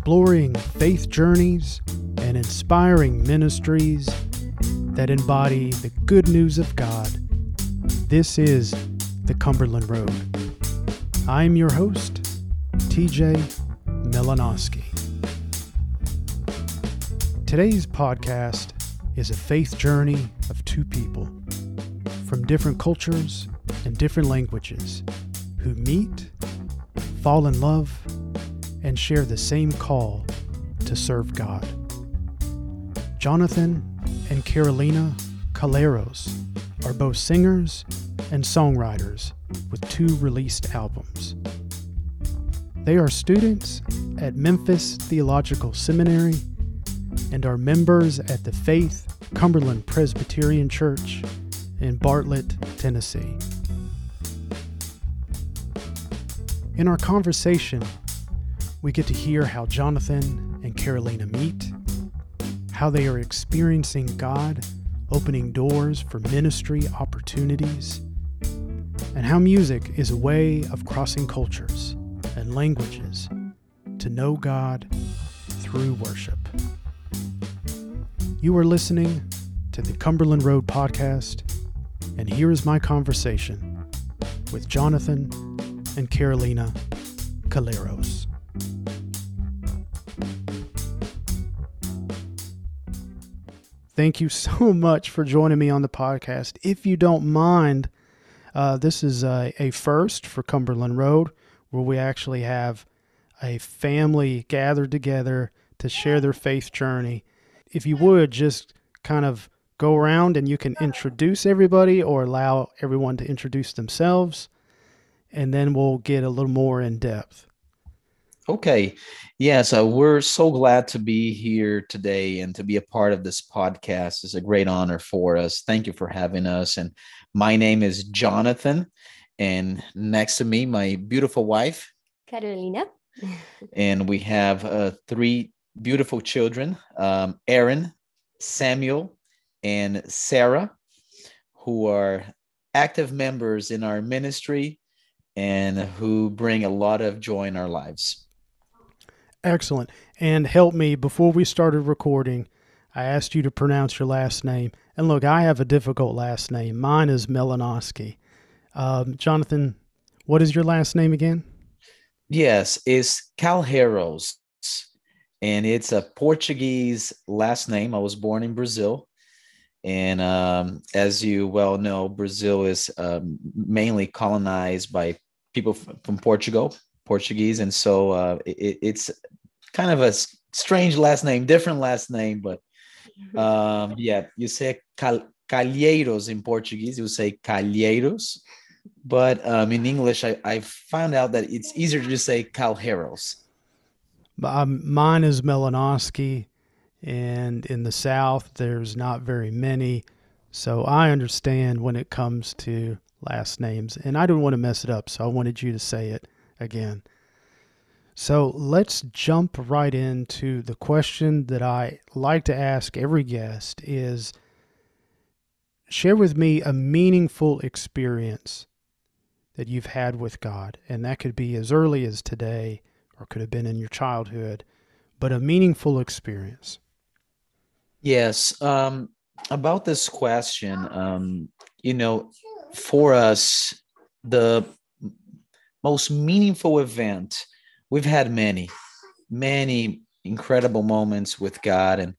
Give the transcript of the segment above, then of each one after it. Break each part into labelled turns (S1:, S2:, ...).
S1: exploring faith journeys and inspiring ministries that embody the good news of God. This is the Cumberland Road. I'm your host, TJ Malinoski. Today's podcast is a faith journey of two people from different cultures and different languages who meet, fall in love, and share the same call to serve God. Jonathan and Carolina Caleros are both singers and songwriters with two released albums. They are students at Memphis Theological Seminary and are members at the Faith Cumberland Presbyterian Church in Bartlett, Tennessee. In our conversation, we get to hear how Jonathan and Carolina meet, how they are experiencing God opening doors for ministry opportunities, and how music is a way of crossing cultures and languages to know God through worship. You are listening to the Cumberland Road podcast, and here is my conversation with Jonathan and Carolina Calleros. Thank you so much for joining me on the podcast. If you don't mind, uh, this is a, a first for Cumberland Road, where we actually have a family gathered together to share their faith journey. If you would just kind of go around and you can introduce everybody or allow everyone to introduce themselves, and then we'll get a little more in depth.
S2: Okay. Yeah. So we're so glad to be here today and to be a part of this podcast. It's a great honor for us. Thank you for having us. And my name is Jonathan. And next to me, my beautiful wife,
S3: Carolina.
S2: and we have uh, three beautiful children um, Aaron, Samuel, and Sarah, who are active members in our ministry and who bring a lot of joy in our lives.
S1: Excellent. And help me before we started recording. I asked you to pronounce your last name. And look, I have a difficult last name. Mine is Malinoski. Um, Jonathan, what is your last name again?
S2: Yes, it's Calheros. And it's a Portuguese last name. I was born in Brazil. And um, as you well know, Brazil is um, mainly colonized by people from Portugal, Portuguese, and so uh, it, it's kind of a strange last name, different last name, but um, yeah, you say cal- calheiros in Portuguese, you say calheiros, but um, in English, I, I found out that it's easier to just say calheros.
S1: Um, mine is Malinoski, and in the South, there's not very many. So I understand when it comes to last names, and I didn't want to mess it up, so I wanted you to say it again. So let's jump right into the question that I like to ask every guest is share with me a meaningful experience that you've had with God. And that could be as early as today or could have been in your childhood, but a meaningful experience.
S2: Yes. Um, about this question, um, you know, for us, the most meaningful event we've had many many incredible moments with god. And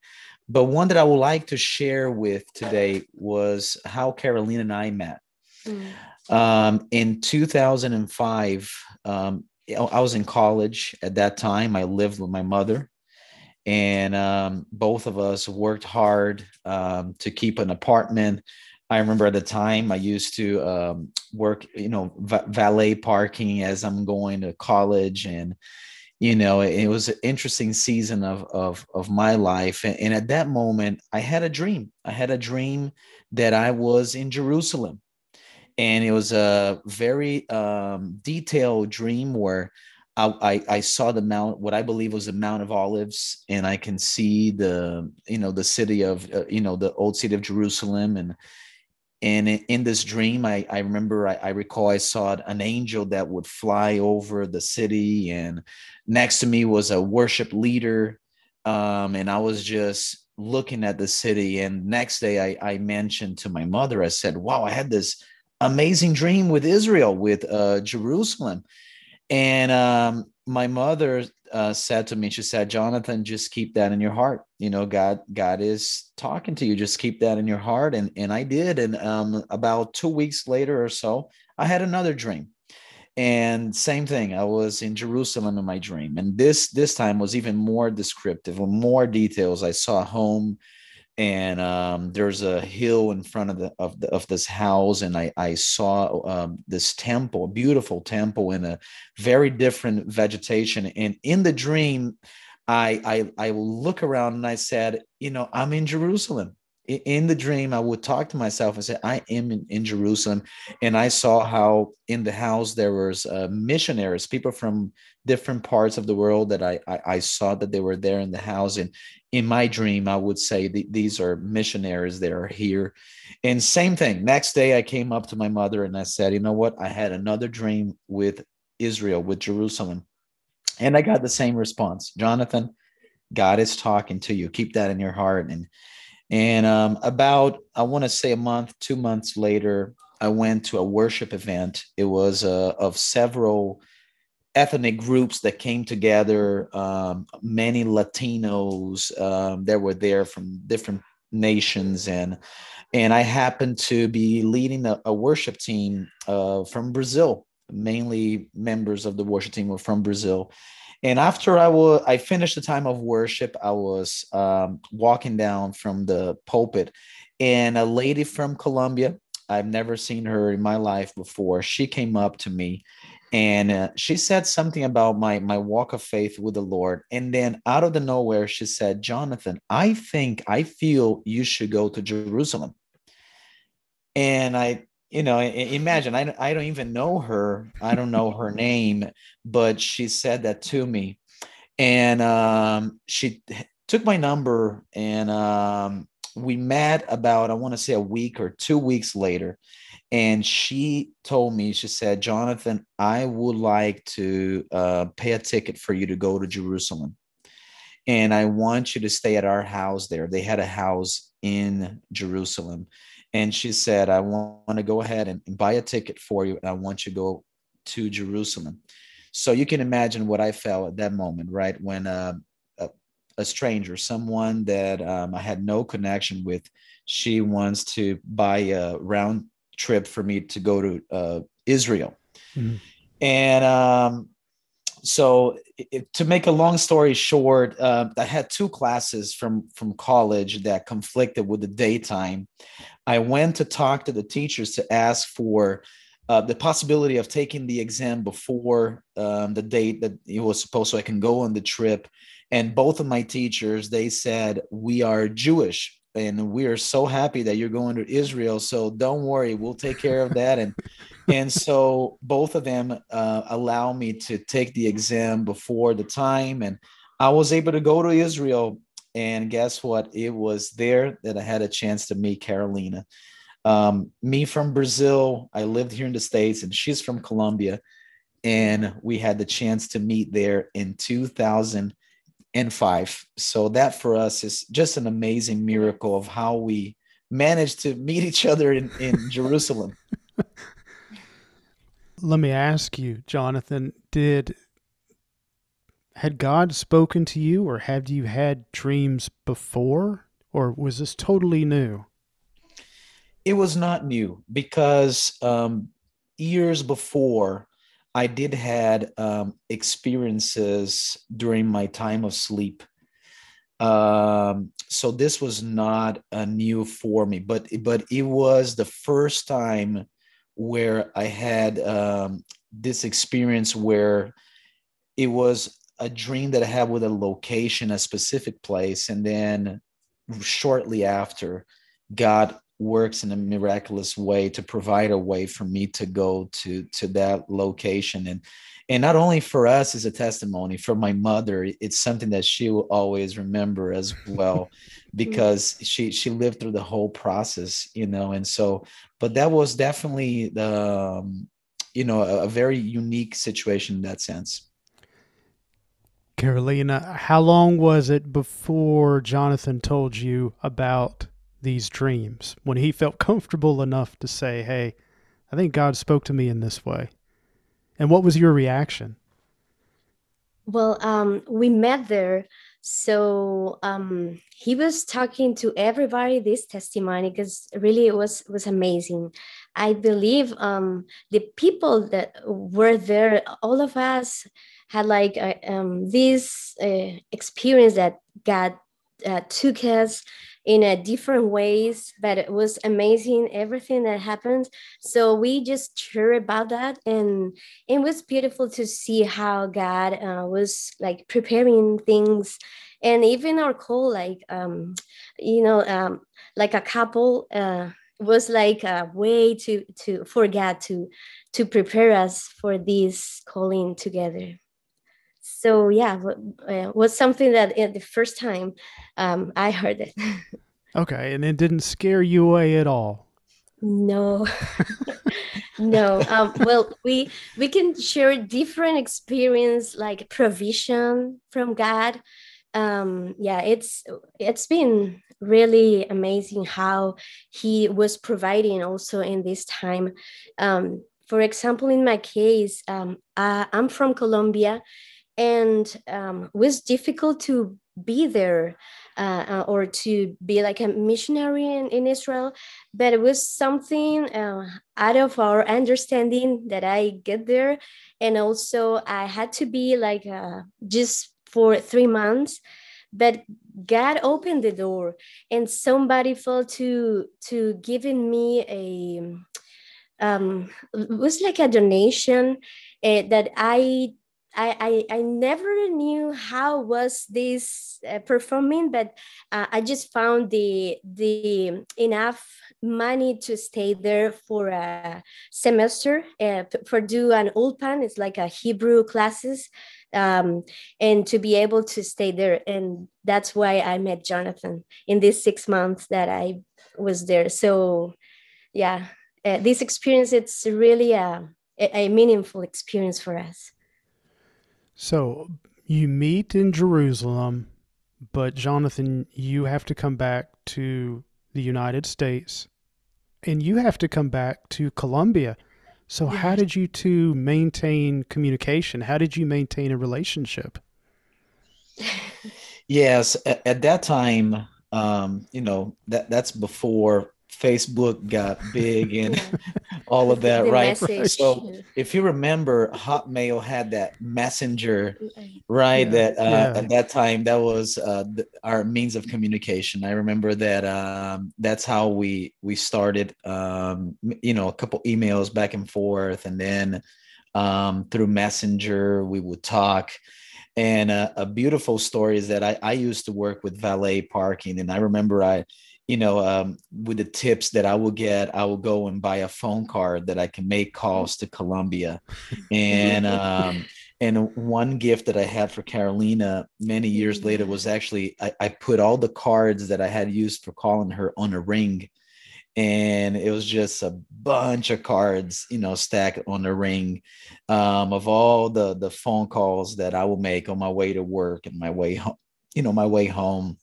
S2: but one that i would like to share with today was how carolina and i met. Mm. um, in 2005 um, i was in college at that time. I lived with my mother and um, both of us worked hard um, to keep an apartment I remember at the time I used to um, work, you know, va- valet parking as I'm going to college, and you know, it, it was an interesting season of of of my life. And, and, at that moment, I had a dream. I had a dream that I was in Jerusalem, and it was a very um, detailed dream where. I, I, saw the mount, what I believe was the Mount of Olives, and I can see the, you know, the city of, uh, you know, the old city of Jerusalem, and and in this dream i, I remember I, I, recall i saw an angel that would fly over the city and next to me was a worship leader um, and i was just looking at the city. And next day I, I mentioned to my mother i said wow i had this amazing dream with israel with uh, jerusalem. And um, my mother uh, said to me, she said, Jonathan, just keep that in your heart. You know, God, God is talking to you. Just keep that in your heart. And, and I did. And um, about two weeks later or so, I had another dream. And same thing, I was in Jerusalem in my dream. And this this time was even more descriptive, more details. I saw home and um, there's a hill in front of the of the, of this house, and I I saw um, this temple, a beautiful temple in a very different vegetation. And in the dream, I I I look around and I said, you know, I'm in Jerusalem in the dream, I would talk to myself and say, I am in, in Jerusalem. And I saw how in the house there was uh, missionaries, people from different parts of the world that I, I, I, saw that they were there in the house. And in my dream, I would say these are missionaries that are here. And same thing. Next day, I came up to my mother and I said, you know what? I had another dream with Israel, with Jerusalem. And I got the same response Jonathan, God is talking to you. Keep that in your heart. And and um, about, I want to say a month, two months later, I went to a worship event. It was uh, of several ethnic groups that came together, um, many Latinos um, that were there from different nations. And, and I happened to be leading a, a worship team uh, from Brazil. Mainly members of the worship team were from Brazil and after I was, I finished the time of worship. I was um, walking down from the pulpit, and a lady from Colombia. I've never seen her in my life before. She came up to me, and uh, she said something about my my walk of faith with the Lord. And then out of the nowhere, she said, "Jonathan, I think I feel you should go to Jerusalem." And I you know imagine I, I don't even know her i don't know her name but she said that to me. And um, she took my number and um, we met about i want to say a week or two weeks later. And she told me she said jonathan i would like to uh, pay a ticket for you to go to jerusalem. And i want you to stay at our house there. They had a house in jerusalem and she said, I want to go ahead and, buy a ticket for you, and I want you to go to Jerusalem. So you can imagine what I felt at that moment, right? When uh, a, a, stranger, someone that um, I had no connection with, she wants to buy a round trip for me to go to uh, Israel. Mm-hmm. And um, so it, to make a long story short uh, i had two classes from from college that conflicted with the daytime i went to talk to the teachers to ask for uh, the possibility of taking the exam before um, the date that it was supposed so i can go on the trip and both of my teachers they said we are jewish and we are so happy that you're going to Israel. So don't worry, we'll take care of that. And and so both of them uh, allow me to take the exam before the time, and I was able to go to Israel. And guess what? It was there that I had a chance to meet Carolina. Um, me from Brazil, I lived here in the States, and she's from Colombia. And we had the chance to meet there in 2005. So that for us is just an amazing miracle of how we managed to meet each other in, in Jerusalem.
S1: Let me ask you, Jonathan, did had God spoken to you or have you had dreams before or was this totally new?
S2: It was not new because um, years before I did had um, experiences during my time of sleep. Um, so this was not a new for me, but but it was the first time where I had um, this experience where it was a dream that I had with a location, a specific place, and then shortly after, God works in a miraculous way to provide a way for me to go to to that location. And and not only for us as a testimony for my mother it's something that she will always remember as well because she she lived through the whole process you know and so but that was definitely the um, you know a, a very unique situation in that sense.
S1: Carolina how long was it before jonathan told you about these dreams? When he felt comfortable enough to say hey i think god spoke to me in this way and what was your reaction?
S3: Well, um, we met there. So um, he was talking to everybody this testimony because really it was was amazing. I believe um, the people that were there, all of us had like uh, um, this uh, experience that God uh, took us in a different ways but it was amazing everything that happened. So we just share about that and it was beautiful to see how god uh, was like preparing things. And even our call like um you know um like a couple uh was like a way to to forget to to prepare us for this calling together so yeah uh, was something that uh, the first time um, i heard it?
S1: Okay and it didn't scare you away at all?
S3: No. No um, well we we can share different experience like provision from god. Um yeah it's it's been really amazing how he was providing also in this time. Um for example in my case um, I, i'm from colombia and um, was difficult to be there uh, uh, or to be like a missionary in, in Israel, but it was something uh, out of our understanding that I get there, and also I had to be like uh, just for three months, but God opened the door, and somebody felt to to giving me a um, was like a donation uh, that I I, I, I never knew how was this uh, performing, but uh, I just found the the enough money to stay there for a semester uh, for do an ulpan. It's like a Hebrew classes, um, and to be able to stay there, and that's why I met Jonathan in these six months that I was there. So, yeah, uh, this experience it's really a, a meaningful experience for us.
S1: So you meet in Jerusalem, but Jonathan, you have to come back to the United States and you have to come back to Colombia. So, how did you two maintain communication? How did you maintain a relationship?
S2: yes, at, at that time, um, you know that that's before Facebook got big and all of that, right? right? So if you remember, Hotmail had that messenger, right? Yeah. That uh, yeah. at that time that was uh, the, our means of communication. I remember that um, that's how we we started. Um, you know, a couple emails back and forth, and then um, through Messenger we would talk. And uh, a beautiful story is that I, I used to work with valet parking, and I remember I you know, um, with the tips that I will get, I will go and buy a phone card that I can make calls to Colombia. And um, and one gift that I had for Carolina many years later was actually I, I put all the cards that I had used for calling her on a ring. And it was just a bunch of cards, you know, stacked on the ring um, of all the the phone calls that I will make on my way to work and my way home, you know, my way home.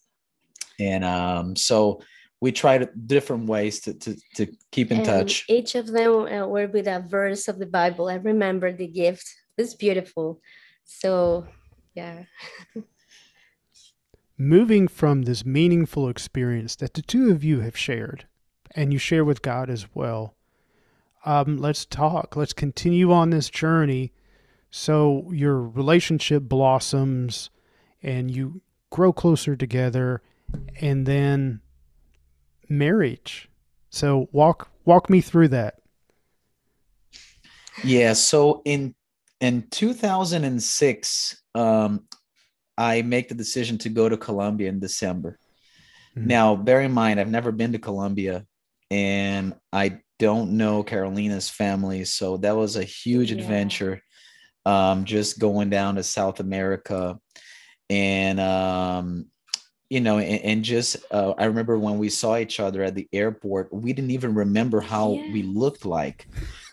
S2: And um, so we tried different ways to to, to keep in and touch.
S3: each of them uh, were with a verse of the bible i remember the gift. It's beautiful. So yeah.
S1: Moving from this meaningful experience that the two of you have shared and you share with god as well um, let's talk. Let's continue on this journey. So your relationship blossoms and you grow closer together and then marriage. So walk walk me through that.
S2: Yeah, so in in 2006 um I make the decision to go to Colombia in December. Mm-hmm. Now, bear in mind I've never been to Colombia and I don't know Carolina's family, so that was a huge yeah. adventure. Um, just going down to South America, and um, you know, and, and just uh, I remember when we saw each other at the airport, we didn't even remember how yeah. we looked like.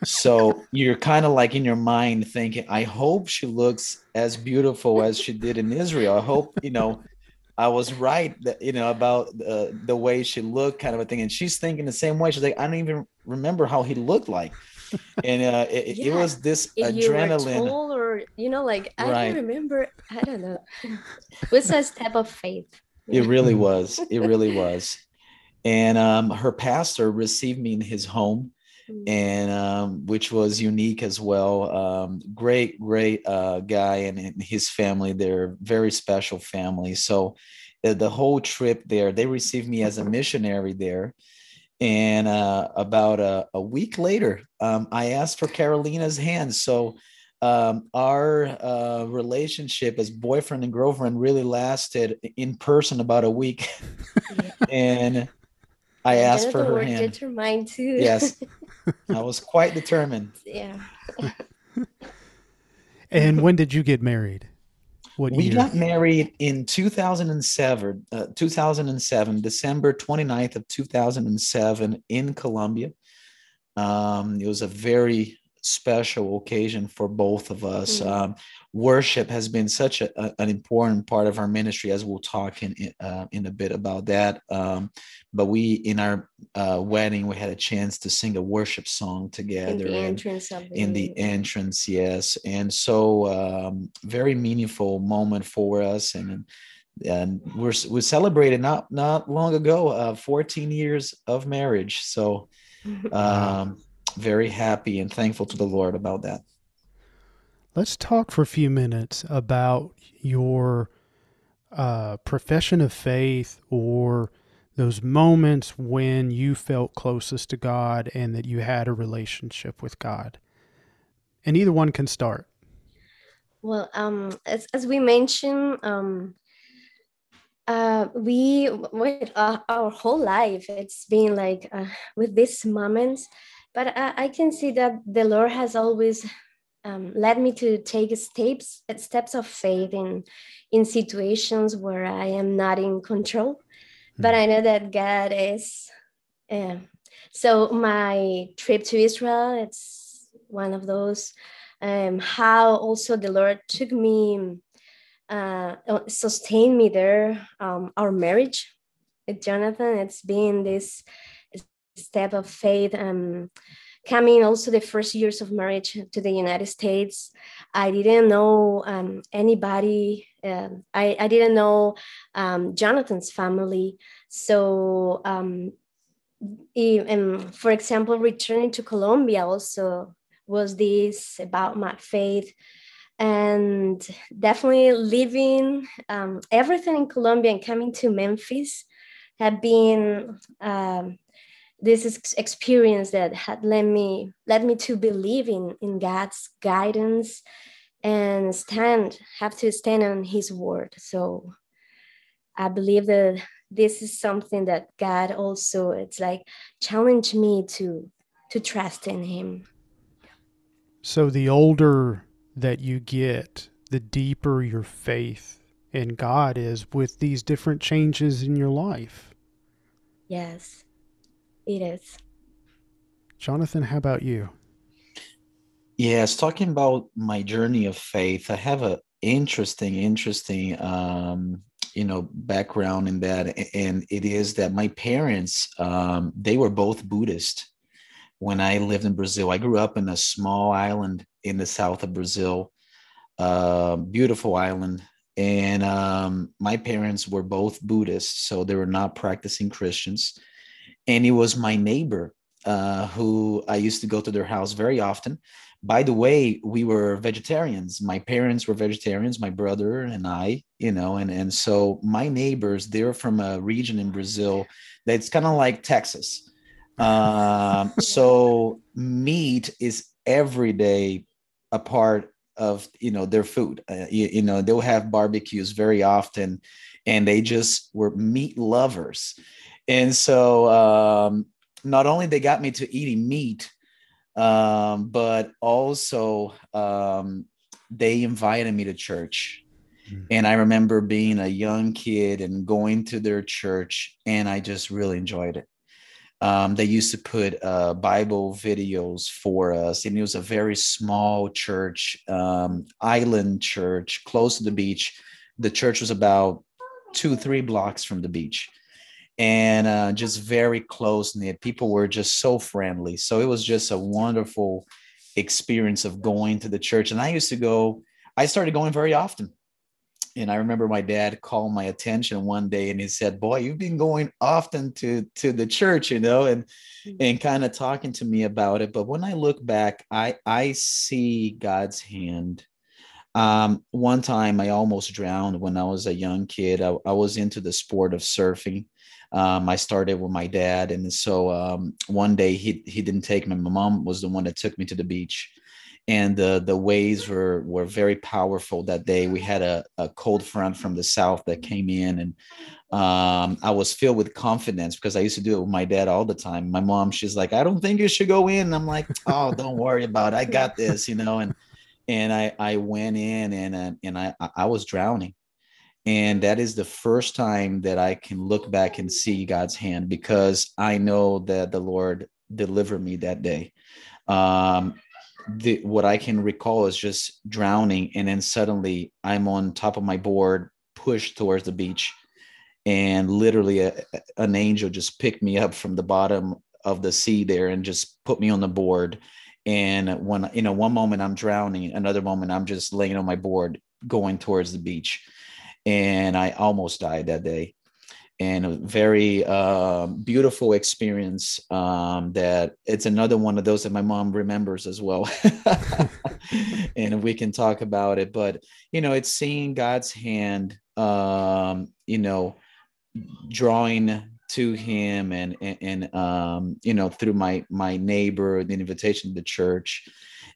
S2: So you're kind of like in your mind thinking, I hope she looks as beautiful as she did in Israel. I hope you know. I was right that you know about uh, the way she looked, kind of a thing, and she's thinking the same way. She's like, I don't even remember how he looked like, and uh, it, yeah. it was this if adrenaline.
S3: You or you know, like I right. don't remember. I don't know. What's a step of faith.
S2: It really was. It really was. And um, her pastor received me in his home, mm. and um, which was unique as well. Um, great, great uh, guy and, and, his family. They're very special family. So uh, the whole trip there, they received me as a missionary there. And uh, about a, a, week later, um, I asked for Carolina's hand. So um, our uh, relationship as boyfriend and girlfriend really lasted in person about a week, and I asked for her hand.
S3: Determined too.
S2: yes, I was quite determined.
S3: Yeah.
S1: and when did you get married?
S2: What we year? got married in 2007, uh, 2007, December 29th of 2007 in Colombia. Um, it was a very special occasion for both of us. Mm-hmm. Um, worship has been such a, a, an important part of our ministry, as we'll talk in uh, in a bit about that. Um, but we, in our uh, wedding, we had a chance to sing a worship song together.
S3: In the entrance
S2: the in the entrance, yes, and so um, very meaningful moment for us, and and we're we celebrated not not long ago, uh, 14 years of marriage. So. Um, very happy and thankful to the Lord about that.
S1: Let's talk for a few minutes about your uh, profession of faith or those moments when you felt closest to God and that you had a relationship with God. And either one can start.
S3: Well, um, as, as we mentioned, um, uh, we with uh, our whole life, it's been like uh, with these moments but I, I can see that the Lord has always um, led me to take steps steps of faith in in situations where I am not in control. Mm. But I know that God is. Uh, so my trip to Israel, it's one of those. Um, how also the Lord took me, uh, sustained me there. Um, our marriage with Jonathan, it's been this step of faith um, coming also the first years of marriage to the united states. I didn't know um, anybody uh, I, I didn't know um, jonathan's family. So um, even, for example returning to colombia also was this about my faith. And definitely living um, everything in colombia and coming to memphis had been um, this experience that had led me led me to believe in in God's guidance and stand have to stand on his word. So i believe that this is something that god also it's like challenged me to to trust in him.
S1: So the older that you get the deeper your faith in god is with these different changes in your life.
S3: Yes it is.
S1: Jonathan, how about you?
S2: Yes, talking about my journey of faith, I have a interesting, interesting, um, you know, background in that, and it is that my parents, um, they were both Buddhist. When I lived in Brazil, I grew up in a small island in the south of Brazil, uh, beautiful island, and um, my parents were both Buddhists, so they were not practicing Christians and it was my neighbor uh, who I used to go to their house very often. By the way, we were vegetarians. My parents were vegetarians, my brother and I, you know, and, and so my neighbors, they're from a region in Brazil that's kind of like Texas. Um, so meat is every day a part of you know their food. Uh, you, you know they'll have barbecues very often, and they just were meat lovers and so um, not only they got me to eating meat, um, but also um, they invited me to church. Mm. And I remember being a young kid and going to their church, and I just really enjoyed it. Um, they used to put uh, Bible videos for us, and it was a very small church, um, island church, close to the beach. The church was about two, three blocks from the beach, and uh, just very close knit. People were just so friendly. So it was just a wonderful experience of going to the church. And I used to go. I started going very often and I remember my dad called my attention one day and he said, "Boy, you've been going often to to the church, you know, and mm-hmm. and kind of talking to me about it." But when I look back, I I see God's hand. Um, one time I almost drowned when I was a young kid. I, I was into the sport of surfing. Um, I started with my dad, and so um, one day he he didn't take me. My mom was the one that took me to the beach and the the waves were were very powerful that day. We had a, a cold front from the south that came in, and um, I was filled with confidence because I used to do it with my dad all the time. My mom, she's like, "I don't think you should go in." I'm like, "Oh, don't worry about it. I got this," you know. And and I I went in and uh, and I I was drowning, and that is the first time that I can look back and see God's hand because I know that the Lord delivered me that day. Um, the what I can recall is just drowning, and then suddenly I'm on top of my board, pushed towards the beach, and literally a, an angel just picked me up from the bottom of the sea there and just put me on the board. And when you know, one moment I'm drowning, another moment I'm just laying on my board going towards the beach, and I almost died that day. And a very uh, beautiful experience um, that it's another one of those that my mom remembers as well. And we can talk about it but you know it's seeing god's hand um, you know drawing to him and and, and um, you know through my my neighbor the invitation to the church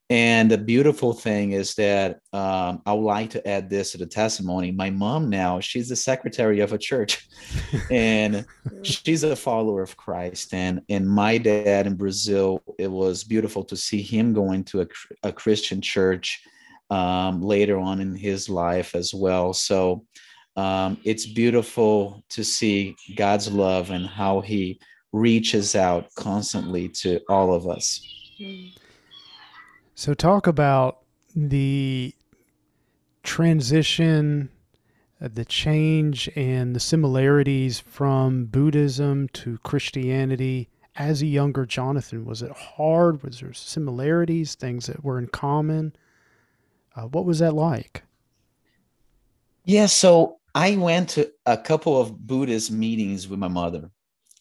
S2: and the beautiful thing is that um, I would like to add this to the testimony. My mom now, she's the secretary of a church and she's a follower of Christ. And, and my dad in Brazil, it was beautiful to see him going to a, a Christian church um, later on in his life as well. So um, it's beautiful to see God's love and how he reaches out constantly to all of us. Mm.
S1: So, talk about the transition, uh, the change, and the similarities from Buddhism to Christianity as a younger Jonathan. Was it hard? Was there similarities, things that were in common? Uh, what was that like?
S2: Yeah, so I went to a couple of Buddhist meetings with my mother,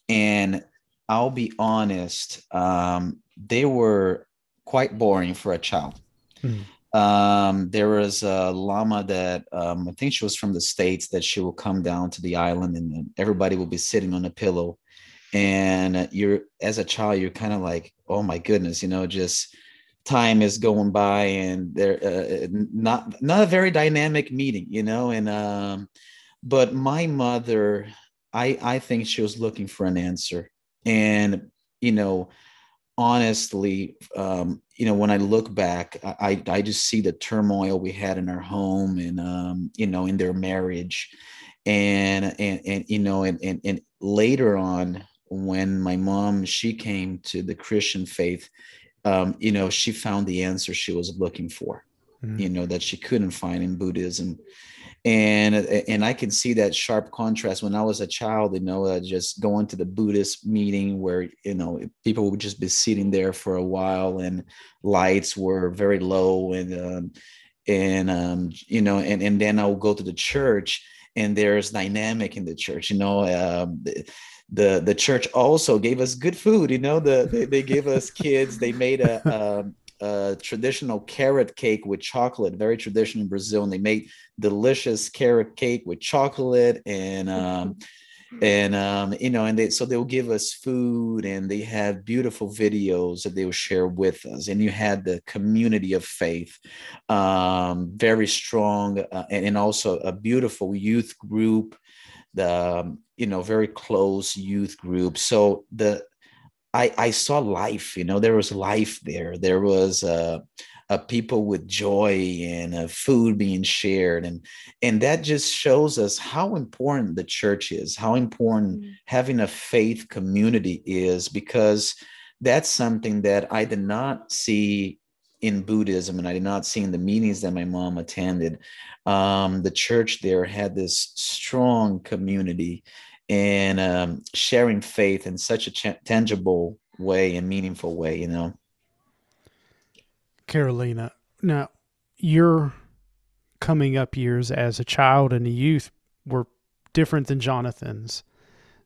S2: and I'll be honest, um, they were quite boring for a child. Mm. Um, there was a lama that um, I think she was from the states that she will come down to the island and everybody will be sitting on a pillow. And you're as a child, you're kind of like, oh my goodness, you know, just time is going by and they're uh, not not a very dynamic meeting, you know. And um, but my mother, I I think she was looking for an answer, and you know honestly, um, you know, when I look back, I, I just see the turmoil we had in our home and, um, you know, in their marriage. And, and, and, you know, and, and, and later on, when my mom, she came to the Christian faith, um, you know, she found the answer she was looking for, mm-hmm. you know, that she couldn't find in Buddhism and and I can see that sharp contrast when I was a child. You know, uh, just going to the Buddhist meeting where you know people would just be sitting there for a while, and lights were very low, and um, and um, you know, and and then I would go to the church, and there's dynamic in the church. You know. Um, the the church also gave us good food you know the they, they gave us kids they made a um, a traditional carrot cake with chocolate, very traditional in Brazil, and they make delicious carrot cake with chocolate and um, and um, you know, and they so they'll give us food and they have beautiful videos that they will share with us. And you had the community of faith, um, very strong, uh, and, and also a beautiful youth group, the um, you know very close youth group. So the I, I saw life, you know, there was life there. There was uh, uh, people with joy and uh, food being shared. And, and that just shows us how important the church is, how important mm-hmm. having a faith community is, because that's something that I did not see in Buddhism and I did not see in the meetings that my mom attended. Um, the church there had this strong community and um, sharing faith in such a ch- tangible way and meaningful way, you know.
S1: Carolina, now your coming up years as a child and a youth were different than Jonathan's.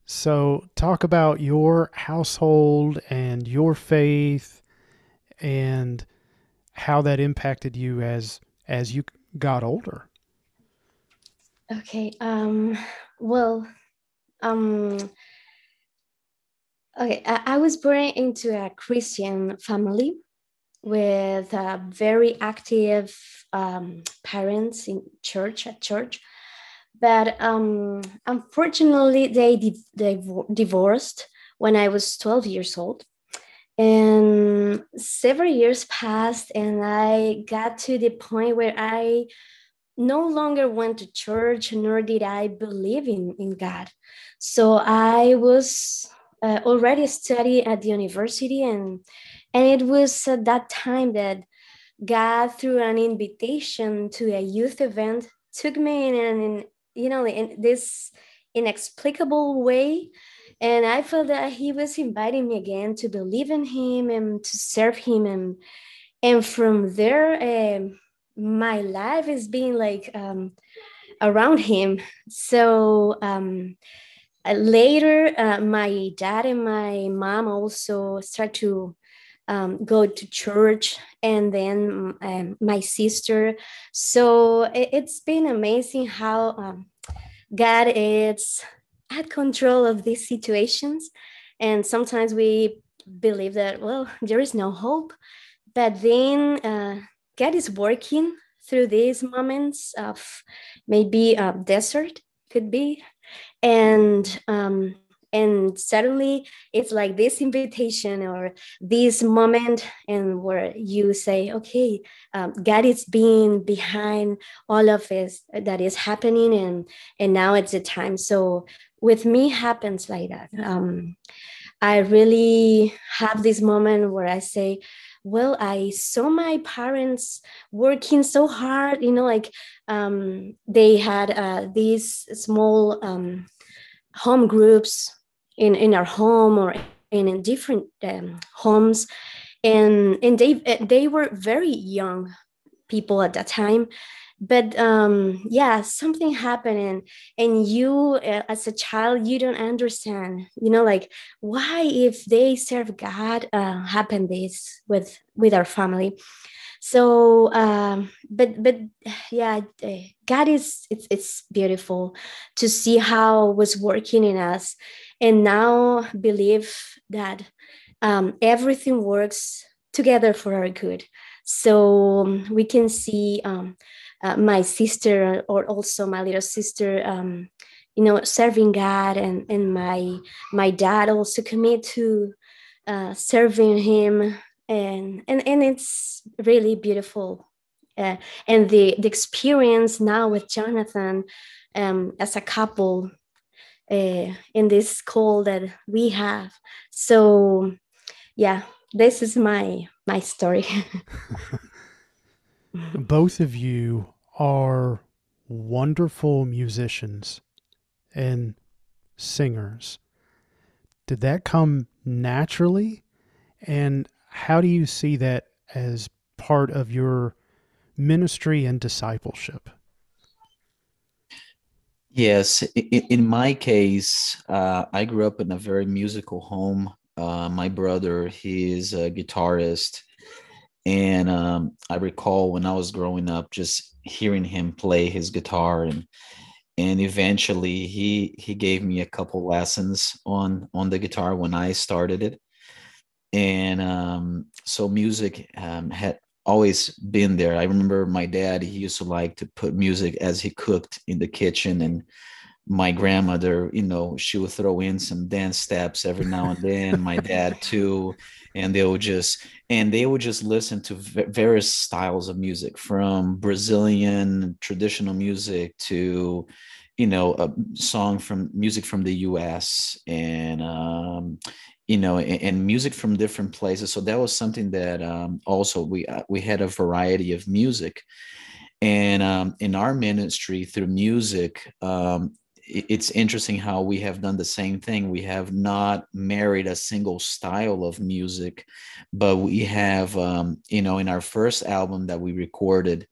S1: So, talk about your household and your faith and how that impacted you as as you got older.
S3: Okay. Um well, um, okay, I, I was born into a Christian family with very active um, parents in church at church. But um, unfortunately they, di- they divorced when i was 12 years old. And several years passed and i got to the point where i no longer went to church nor did i believe in, in god. So i was uh, already studying at the university and and it was at that time that god through an invitation to a youth event took me in an you know in this inexplicable way. And i felt that he was inviting me again to believe in him and to serve him. And and from there um, my life is being like um, around him. So um, uh, later, uh, my dad and my mom also start to um, go to church, and then um, my sister. So it, has been amazing how um, God is at control of these situations, and sometimes we believe that well there is no hope, but then. Uh, God is working through these moments of maybe a desert could be. And um, and suddenly it's like this invitation or this moment and where you say okay um, god is being behind all of this that is happening and and now it's the time. So with me happens like that. Um, i really have this moment where i say well i saw my parents working so hard you know like um, they had uh, these small um, home groups in in our home or in, in different um, homes. And and they they were very young people at that time but um yeah something happened and and you uh, as a child you don't understand you know like why if they serve god uh happen this with with our family. So um but but yeah uh, god is it's it's beautiful to see how was working in us and now believe that um, everything works together for our good. So we can see um, uh, my sister or also my little sister um, you know serving god and and my my dad also commit to uh, serving him. And and and it's really beautiful. Uh, and the the experience now with jonathan um, as a couple uh, in this call that we have. So yeah this is my my story.
S1: Both of you are wonderful musicians and singers. Did that come naturally? And how do you see that as part of your ministry and discipleship?
S2: Yes, in my case, uh, I grew up in a very musical home. Uh, my brother, he is a guitarist and um, I recall when I was growing up, just hearing him play his guitar, and and eventually he he gave me a couple lessons on on the guitar when I started it, and um, so music um, had always been there. I remember my dad; he used to like to put music as he cooked in the kitchen, and my grandmother, you know, she would throw in some dance steps every now and then. my dad too, and they would just and they would just listen to various styles of music, from Brazilian traditional music to, you know, a song from music from the U.S. and um, you know, and, and, music from different places. So that was something that um, also we uh, we had a variety of music. And um, in our ministry through music, um, it's interesting how we have done the same thing. We have not married a single style of music, but we have, um, you know, in our first album that we recorded,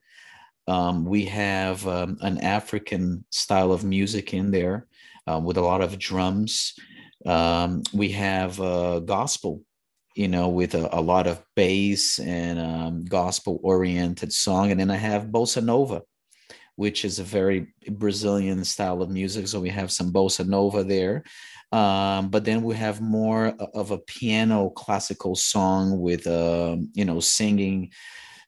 S2: um, we have um, an African style of music in there uh, with a lot of drums. Um, we have uh, gospel, you know, with a, a lot of bass and um, gospel oriented song. And then I have bossa nova which is a very Brazilian style of music. So we have some bossa nova there. Um, but then we have more of a piano classical song with, uh, you know, singing.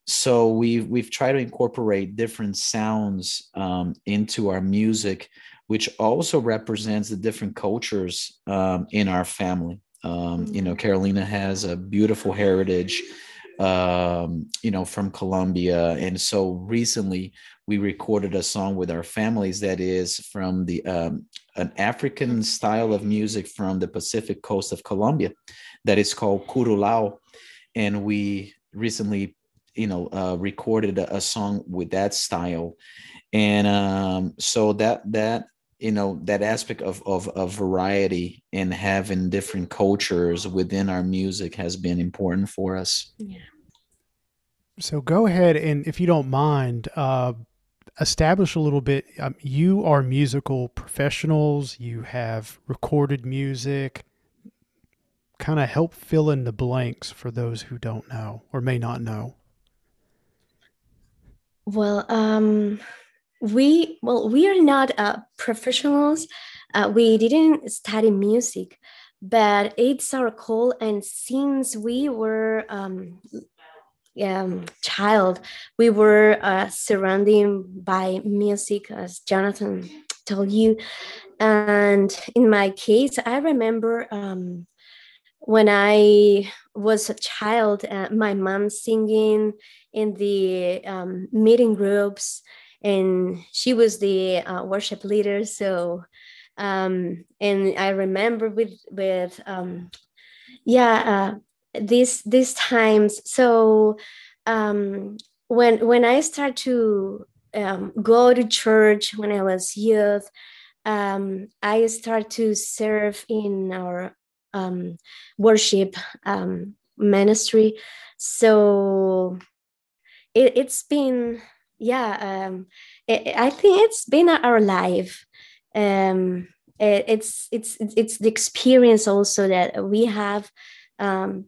S2: So we've we've tried to incorporate different sounds um, into our music, which also represents the different cultures um, in our family. Um, you know, mm-hmm. Carolina has a beautiful heritage um, you know, from Colombia. And so recently we recorded a song with our families that is from the um, an African style of music from the Pacific coast of Colombia that is called Currulao. And we recently, you know, uh, recorded a, a, song with that style. And um, so that that you know that aspect of, of of variety and having different cultures within our music has been important for us yeah
S1: so go ahead and if you don't mind uh, establish a little bit um, you are musical professionals you have recorded music. Kind of help fill in the blanks for those who don't know or may not know.
S3: Well um we well we are not uh, professionals. Uh, we didn't study music but it's our call and since we were um, um, child we were uh, surrounded by music as jonathan told you and in my case i remember um, when i was a child uh, my mom singing in the um, meeting groups and she was the uh, worship leader. So, um, and I remember with with um, yeah uh, these these times. So um, when when I start to um, go to church when I was youth, um, I start to serve in our um, worship um, ministry. So it, it's been yeah um, i think it's been our life it, it's it's it's the experience also that we have um,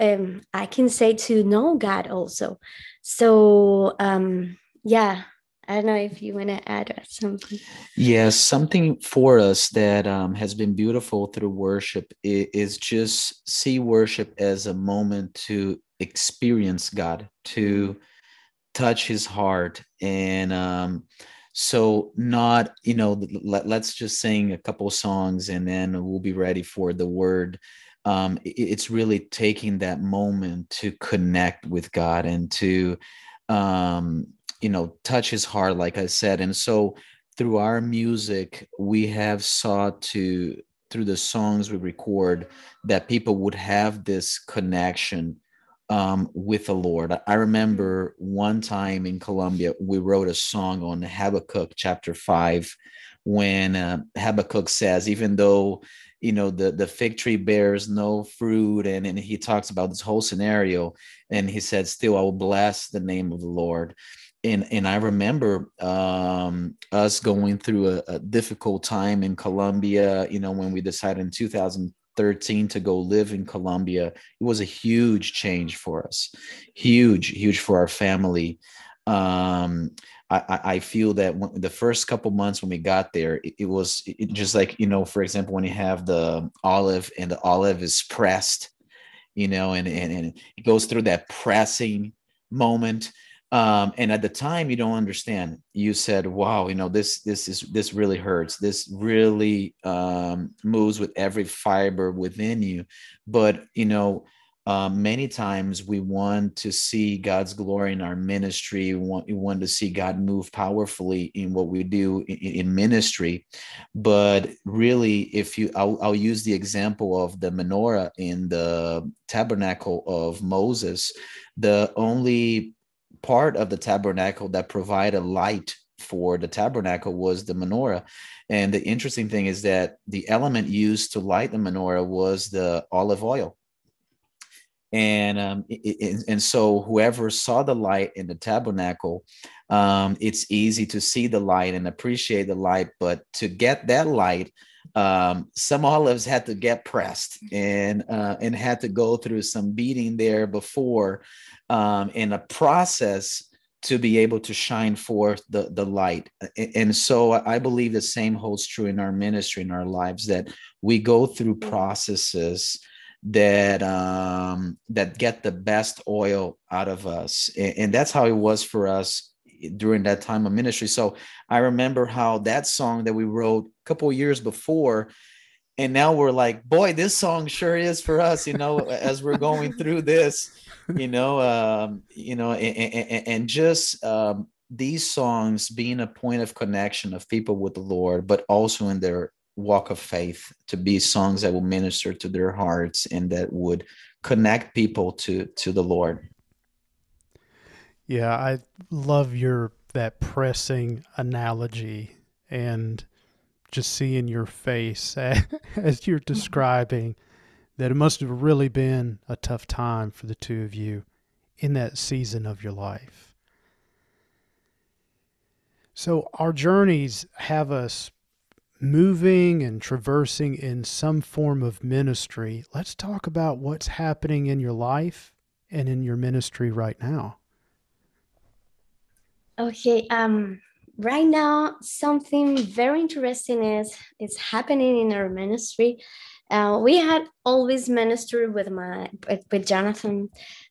S3: um, i can say to know god also. So um, yeah I don't know if you want to add something.
S2: Yes, something for us that um, has been beautiful through worship is just see worship as a moment to experience God, to touch his heart. And um so not you know let, let's just sing a couple songs and then we'll be ready for the word um it, it's really taking that moment to connect with god and to um you know touch his heart like i said and so through our music we have sought to through the songs we record that people would have this connection um, with the Lord. I remember one time in Colombia, we wrote a song on Habakkuk chapter five, when uh, Habakkuk says, even though you know the the fig tree bears no fruit, and and he talks about this whole scenario, and he said, still I will bless the name of the Lord. And, and I remember um, us going through a, a difficult time in Colombia, you know, when we decided in 2000, 13 to go live in Colombia, it was a huge change for us, huge, huge for our family. Um, I, I feel that when, the first couple months when we got there, it, it was it just like you know, for example, when you have the olive and the olive is pressed, you know, and and, and it goes through that pressing moment. um, and at the time you don't understand you said wow you know this this is this really hurts this really um, moves with every fiber within you but you know um, many times we want to see God's glory in our ministry. We want, we want to see God move powerfully in what we do in, in ministry. But really, if you, I'll, I'll, use the example of the menorah in the tabernacle of Moses. The only part of the tabernacle that provided light for the tabernacle was the menorah. And the interesting thing is that the element used to light the menorah was the olive oil and um, it, and so whoever saw the light in the tabernacle um, it's easy to see the light and appreciate the light but to get that light um, some olives had to get pressed and uh, and had to go through some beating there before um, in a process to be able to shine forth the, the light. And so I believe the same holds true in our ministry, in our lives, that we go through processes that um, that get the best oil out of us, and, and that's how it was for us during that time of ministry. So I remember how that song that we wrote a couple years before, and now we're like, boy, this song sure is for us. You know, as we're going through this, you know, um, you know, and, and, and just um, these songs being a point of connection of people with the Lord, but also in their walk of faith to be songs that will minister to their hearts and that would connect people to to the lord.
S1: Yeah i love your that pressing analogy and just seeing your face as you're describing that it must have really been a tough time for the two of you in that season of your life. So our journeys have us moving and traversing in some form of ministry, let's talk about what's happening in your life and in your ministry right now.
S3: Okay, um right now something very interesting is is happening in our ministry. Uh, we had always ministered with my with, with Jonathan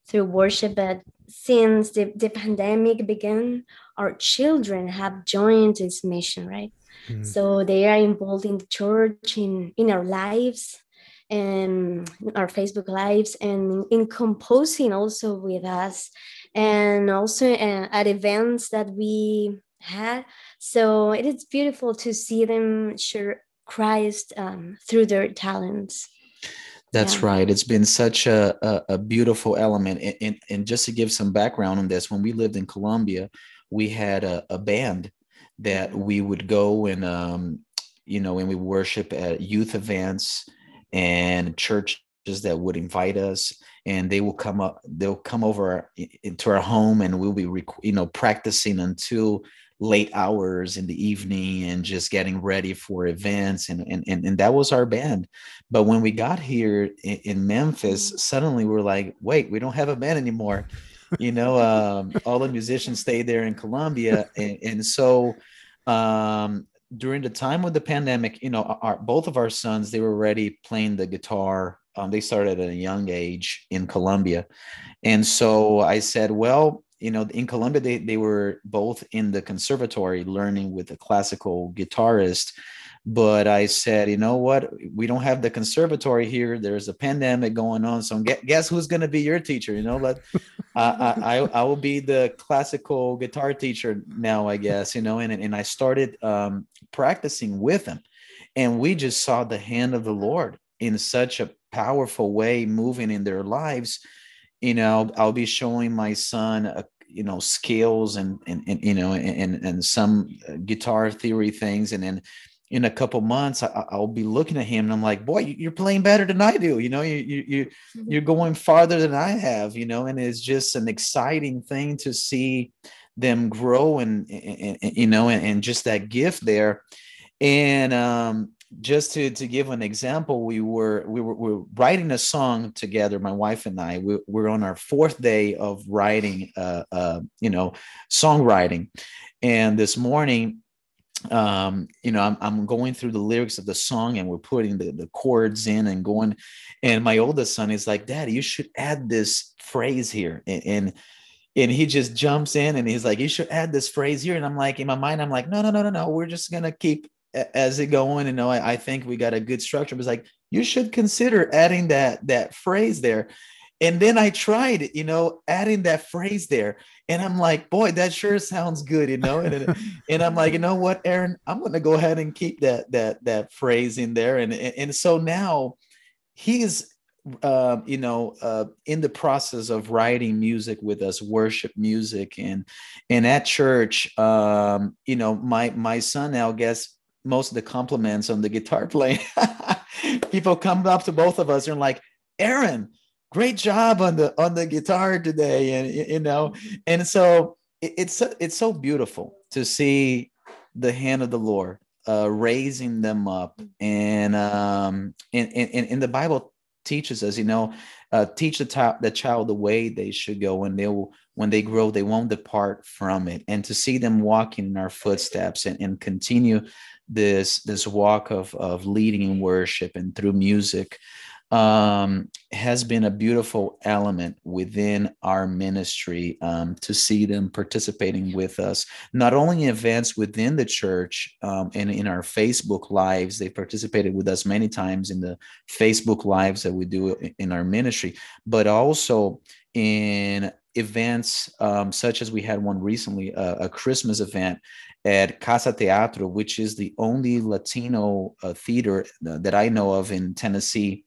S3: through worship, but since the, the pandemic began, our children have joined this mission, right? Mm. So they are involved in the church, in, in our lives, and our Facebook lives, and in composing also with us, and also uh, at events that we had. So it is beautiful to see them share Christ um, through their talents.
S2: That's yeah. right. It's been such a, a, a beautiful element. And, and, and, just to give some background on this, when we lived in Colombia, we had a, a band that we would go and um, you know, and we worship at youth events and churches that would invite us and they will come up they'll come over into our home and we'll be you know practicing until late hours in the evening and just getting ready for events and and and, and that was our band. But when we got here in, in memphis suddenly we're like wait we don't have a band anymore you know um, all the musicians stayed there in colombia and, and so um, during the time of the pandemic, you know, our both of our sons they were already playing the guitar. Um, they started at a young age in Colombia, and so I said, well, you know, in Colombia they they were both in the conservatory learning with a classical guitarist. But I said, you know what? We don't have the conservatory here. There's a pandemic going on. So guess who's going to be your teacher? You know, let I, I, I will be the classical guitar teacher now, I guess. You know, and and I started um, practicing with him, and we just saw the hand of the Lord in such a powerful way moving in their lives. You know, I'll be showing my son a you know scales and and, and you know and and some guitar theory things and then in a couple months I, will be looking at him and i'm like boy you're playing better than i do. You know you, you, you mm-hmm. you're going farther than i have you know and it's just an exciting thing to see them grow and, and, and you know and, and, just that gift there. And um, just to, to give an example we were we were, we were writing a song together my wife and i. We, we're on our fourth day of writing uh, uh, you know songwriting. And this morning um you know I'm, I'm going through the lyrics of the song and we're putting the, the chords in and going and my oldest son is like daddy you should add this phrase here and, and and he just jumps in and he's like, "You should add this phrase here." And I'm like, in my mind, I'm like, "No, no, no, no, no. We're just gonna keep as it going." And no, I, I think we got a good structure. But it's like you should consider adding that that phrase there. And then I tried, you know, adding that phrase there, and I'm like, boy, that sure sounds good, you know. And, and I'm like, you know what, Aaron, I'm going to go ahead and keep that that that phrase in there. And and so now he's uh, you know, uh, in the process of writing music with us, worship music, and and at church, um, you know, my my son now gets most of the compliments on the guitar playing. People come up to both of us and like, Aaron, great job on the on the guitar today, and you know, and so it, it's it's so beautiful to see the hand of the Lord uh, raising them up, and um, and, and, and the Bible teaches us, you know, uh, teach the, t- the child the way they should go. And they will, when they grow, they won't depart from it. And to see them walking in our footsteps and, and continue this, this walk of, of leading in worship and through music, um, has been a beautiful element within our ministry um, to see them participating with us, not only in events within the church um, and in our Facebook lives. They participated with us many times in the Facebook lives that we do in our ministry, but also in events um, such as we had one recently, uh, a Christmas event at Cazateatro, which is the only Latino uh, theater that I know of in Tennessee.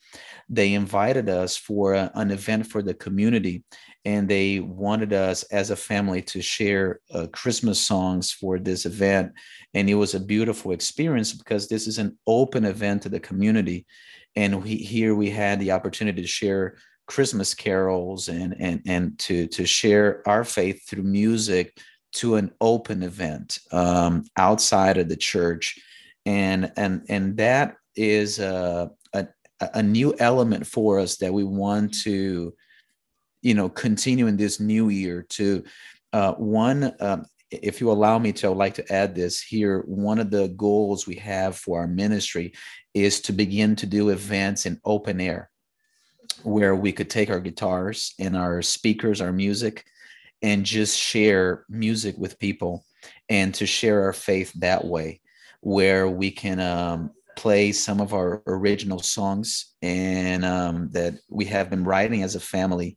S2: They invited us for a, an event for the community, and they wanted us as a family to share uh, Christmas songs for this event. And it was a beautiful experience because this is an open event to the community. And we, here we had the opportunity to share Christmas carols and, and, and to, to share our faith through music to an open event um, outside of the church, and and and that is a, a, a new element for us that we want to, you know, continue in this new year. To uh, one, um, if you allow me to, I would like to add this here. One of the goals we have for our ministry is to begin to do events in open air where we could take our guitars and our speakers, our music, and just share music with people and to share our faith that way where we can um, play some of our original songs and um, that we have been writing as a family.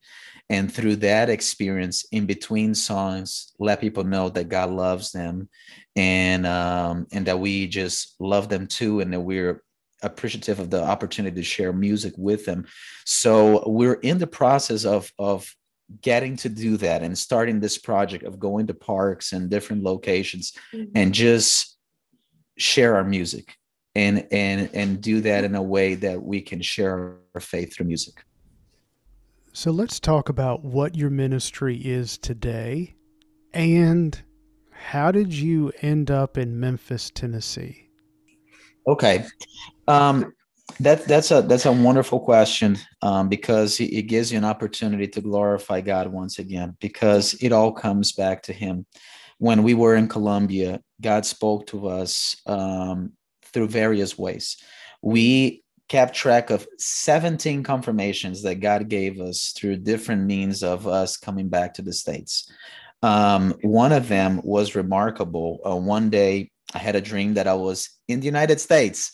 S2: And through that experience in between songs let people know that god loves them and um, and that we just love them too and that we're appreciative of the opportunity to share music with them. So we're in the process of of getting to do that and starting this project of going to parks and different locations mm-hmm. and just share our music and and and do that in a way that we can share our faith through music.
S1: So let's talk about what your ministry is today and how did you end up in memphis tennessee?
S2: Okay um, that that's a that's a wonderful question um, because it, gives you an opportunity to glorify God once again because it all comes back to Him. When we were in Colombia, God spoke to us um, through various ways. We kept track of 17 confirmations that God gave us through different means of us coming back to the States. Um, one of them was remarkable. Uh, one day I had a dream that I was in the United States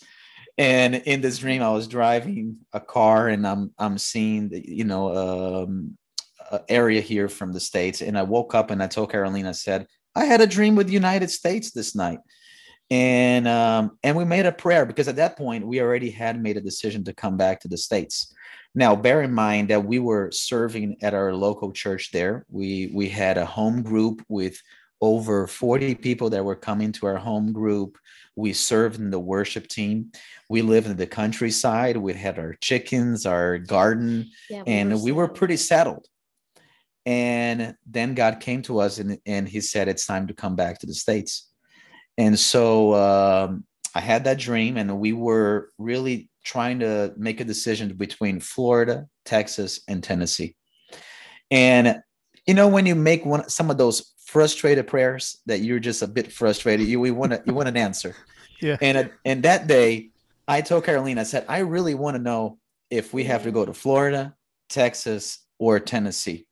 S2: and in this dream i was driving a car and i'm i'm seeing the you know um area here from the states. And i woke up and i told carolina I said i had a dream with the united states this night. And um and we made a prayer because at that point we already had made a decision to come back to the states. Now bear in mind that we were serving at our local church there. We we had a home group with over 40 people that were coming to our home group. We served in the worship team. We lived in the countryside. We had our chickens, our garden, yeah, we and were we were pretty settled. And then God came to us and, and He said, It's time to come back to the States. And so um, I had that dream, and we were really trying to make a decision between Florida, Texas, and Tennessee. And you know, when you make one some of those frustrated prayers that you're just a bit frustrated. You we want to you want an answer.
S1: Yeah.
S2: And and that day, I told Caroline, I said, I really want to know if we have to go to Florida, Texas, or Tennessee.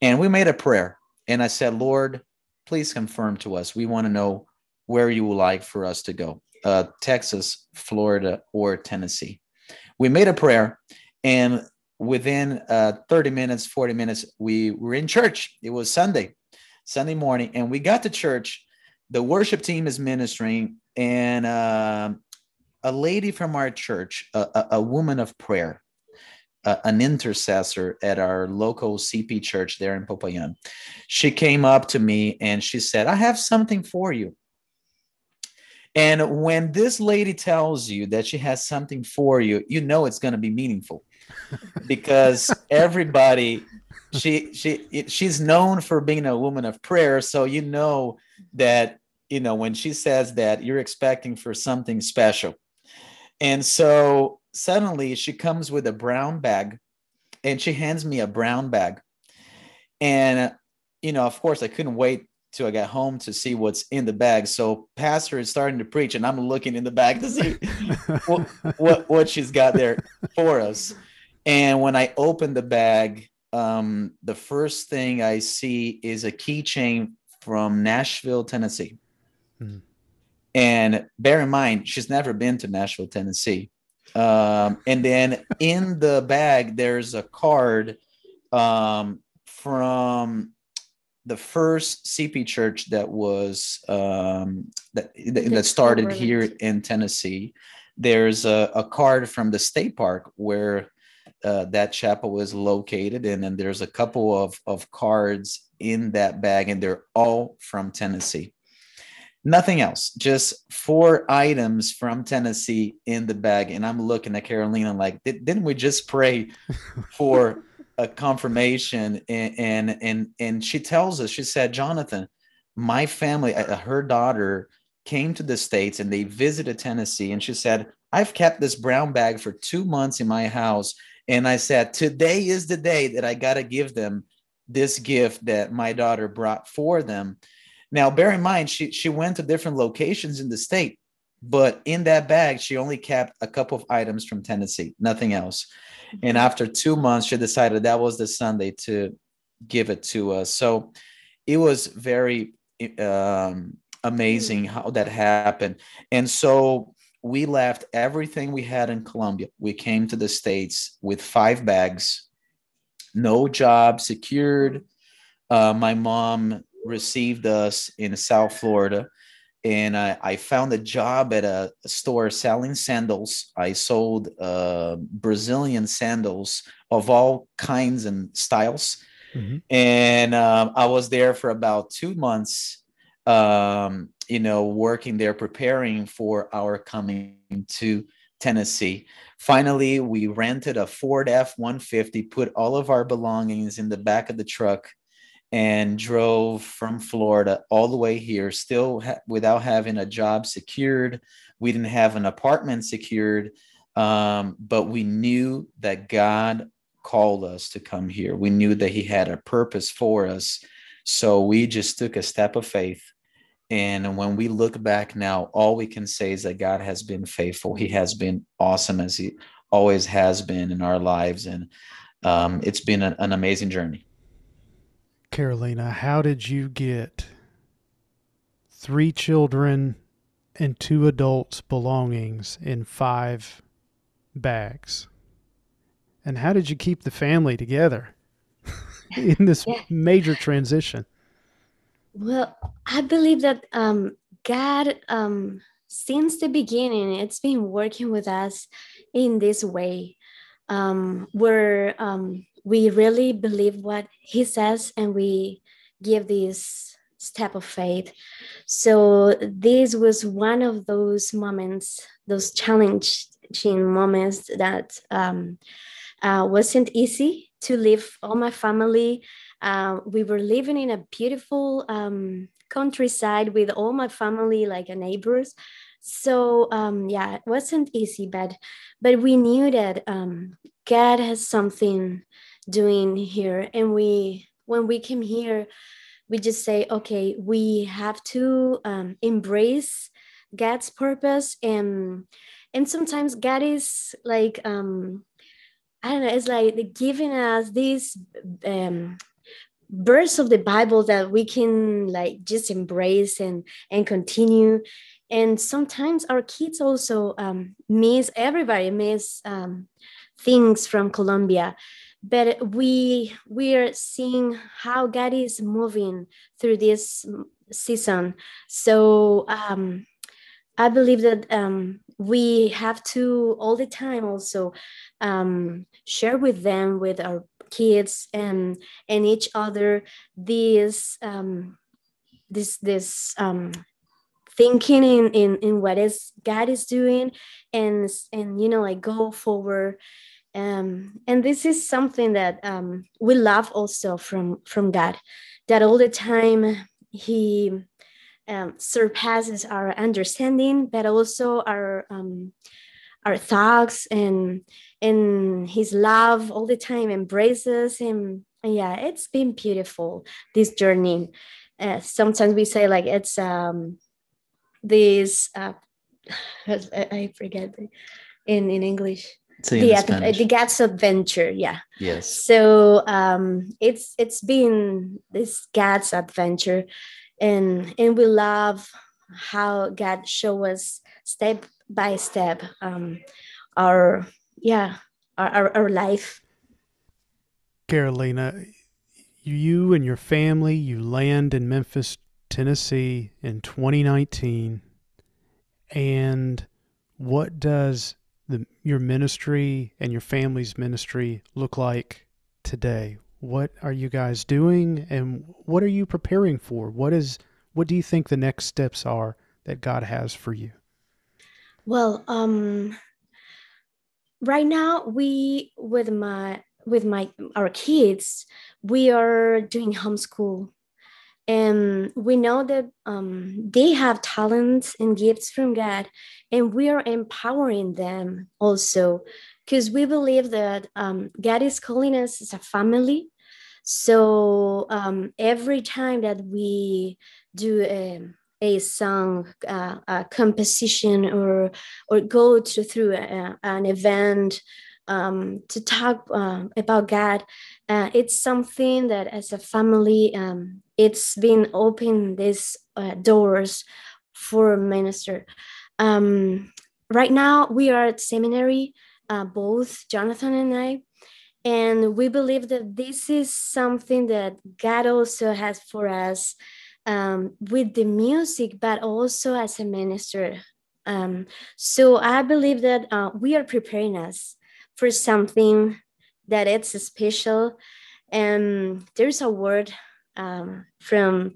S2: And we made a prayer. and I said, Lord, please confirm to us. We want to know where you would like for us to go uh, Texas, Florida, or Tennessee. We made a prayer, and within uh, 30 minutes, 40 minutes, we were in church. It was Sunday, Sunday morning, and we got to church. The worship team is ministering, and uh, a lady from our church, a, a, a woman of prayer, uh, an intercessor at our local CP church there in Popayan. She came up to me and she said, I have something for you. And when this lady tells you that she has something for you, you know it's going to be meaningful because everybody she she she's known for being a woman of prayer, so you know that you know when she says that you're expecting for something special. And so suddenly she comes with a brown bag and she hands me a brown bag. And you know, of course I couldn't wait till I got home to see what's in the bag. So pastor is starting to preach, and I'm looking in the bag to see what, what, what she's got there for us. And when I open the bag, um, the first thing I see is a keychain from Nashville, Tennessee. Mm-hmm. And bear in mind, she's never been to Nashville, Tennessee. Um, and then in the bag, there's a card um, from the first CP church that was um, that that started here in Tennessee. There's a, a, card from the state park where uh, that chapel is located, in. and then there's a couple of of cards in that bag, and they're all from Tennessee. Nothing else, just four items from Tennessee in the bag. And I'm looking at Carolina like, didn't we just pray for a confirmation and, and and and she tells us she said jonathan my family uh, her daughter came to the states and they visited tennessee and she said i've kept this brown bag for two months in my house and i said today is the day that i got to give them this gift that my daughter brought for them now bear in mind she, she went to different locations in the state but in that bag she only kept a couple of items from tennessee nothing else and after two months, she decided that was the Sunday to give it to us. So it was very um, amazing how that happened. And so we left everything we had in Colombia. We came to the States with five bags, no job secured. Uh, my mom received us in South Florida and I, I, found a job at a, store selling sandals. I sold uh, Brazilian sandals of all kinds and styles. Mm-hmm. And um, I was there for about two months, um, you know, working there, preparing for our coming to Tennessee. Finally, we rented a Ford F 150, put all of our belongings in the back of the truck and drove from Florida all the way here, still ha- without having a job secured. We didn't have an apartment secured, um, but we knew that God called us to come here. We knew that He had a purpose for us. So we just took a step of faith. And when we look back now, all we can say is that God has been faithful. He has been awesome as He always has been in our lives. And um, it's been a, an amazing journey.
S1: Carolina, how did you get three children and two adults' belongings in five bags? And how did you keep the family together in this yeah. major transition?
S3: Well, I believe that um, God, um, since the beginning, it's been working with us in this way, um, where um, we really believe what he says and we give this step of faith. So this was one of those moments, those challenging moments that um, uh, wasn't easy to leave all my family. Uh, we were living in a beautiful um, countryside with all my family, like neighbors. So um, yeah, it wasn't easy, but but we knew that um, God has something doing here and we when we came here we just say okay we have to um, embrace god's purpose and and sometimes god is like um i don't know it's like giving us this um verse of the bible that we can like just embrace and and continue. And sometimes our kids also um, miss everybody miss um, things from colombia. But we we are seeing how god is moving through this season. So um, i believe that um, we have to all the time also um, share with them with our kids and and each other this um, this this um, thinking in, in in what is god is doing and and you know like go forward. Um, and this is something that um, we love also from from god that all the time he um, surpasses our understanding but also our um, our thoughts and and his love all the time embraces him. And yeah it's been beautiful this journey. Uh, sometimes we say like it's um this uh, I forget in in English. The, the God's adventure yeah.
S2: Yes.
S3: So um it's it's been this God's adventure. And and we love how God show us step by step um our yeah our, our, our life.
S1: Carolina you and your family you land in memphis tennessee in 2019 and what does the your ministry and your family's ministry look like today? What are you guys doing and what are you preparing for? What is what do you think the next steps are that god has for you
S3: well um right now we with my with my our kids we are doing homeschool. And we know that um, they have talents and gifts from god and we are empowering them also. Because we believe that um, god is calling us as a family. So um, every time that we do a, a song uh, a composition or or go to, through a, an event um, to talk uh, about God. Uh, it's something that as a family, um, it's been open these uh, doors for minister. Um, right now, we are at seminary, uh, both Jonathan and I, and we believe that this is something that God also has for us um, with the music, but also as a minister. Um, so I believe that uh, we are preparing us for something that it's special. And there's a word um, from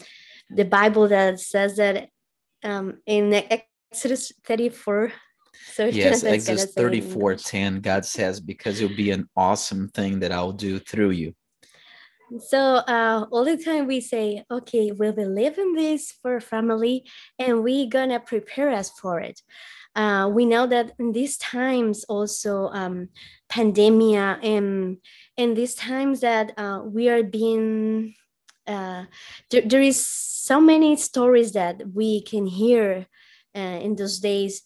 S3: the Bible that says that um, in Exodus 34.
S2: So yes, Exodus 34 10, God says, because it'll be an awesome thing that I'll do through you.
S3: So uh, all the time we say, okay, we'll be living this for family and we're gonna prepare us for it. Uh, we know that in these times also um, pandemia and in these times that uh, we are being uh, there, there is so many stories that we can hear uh, in those days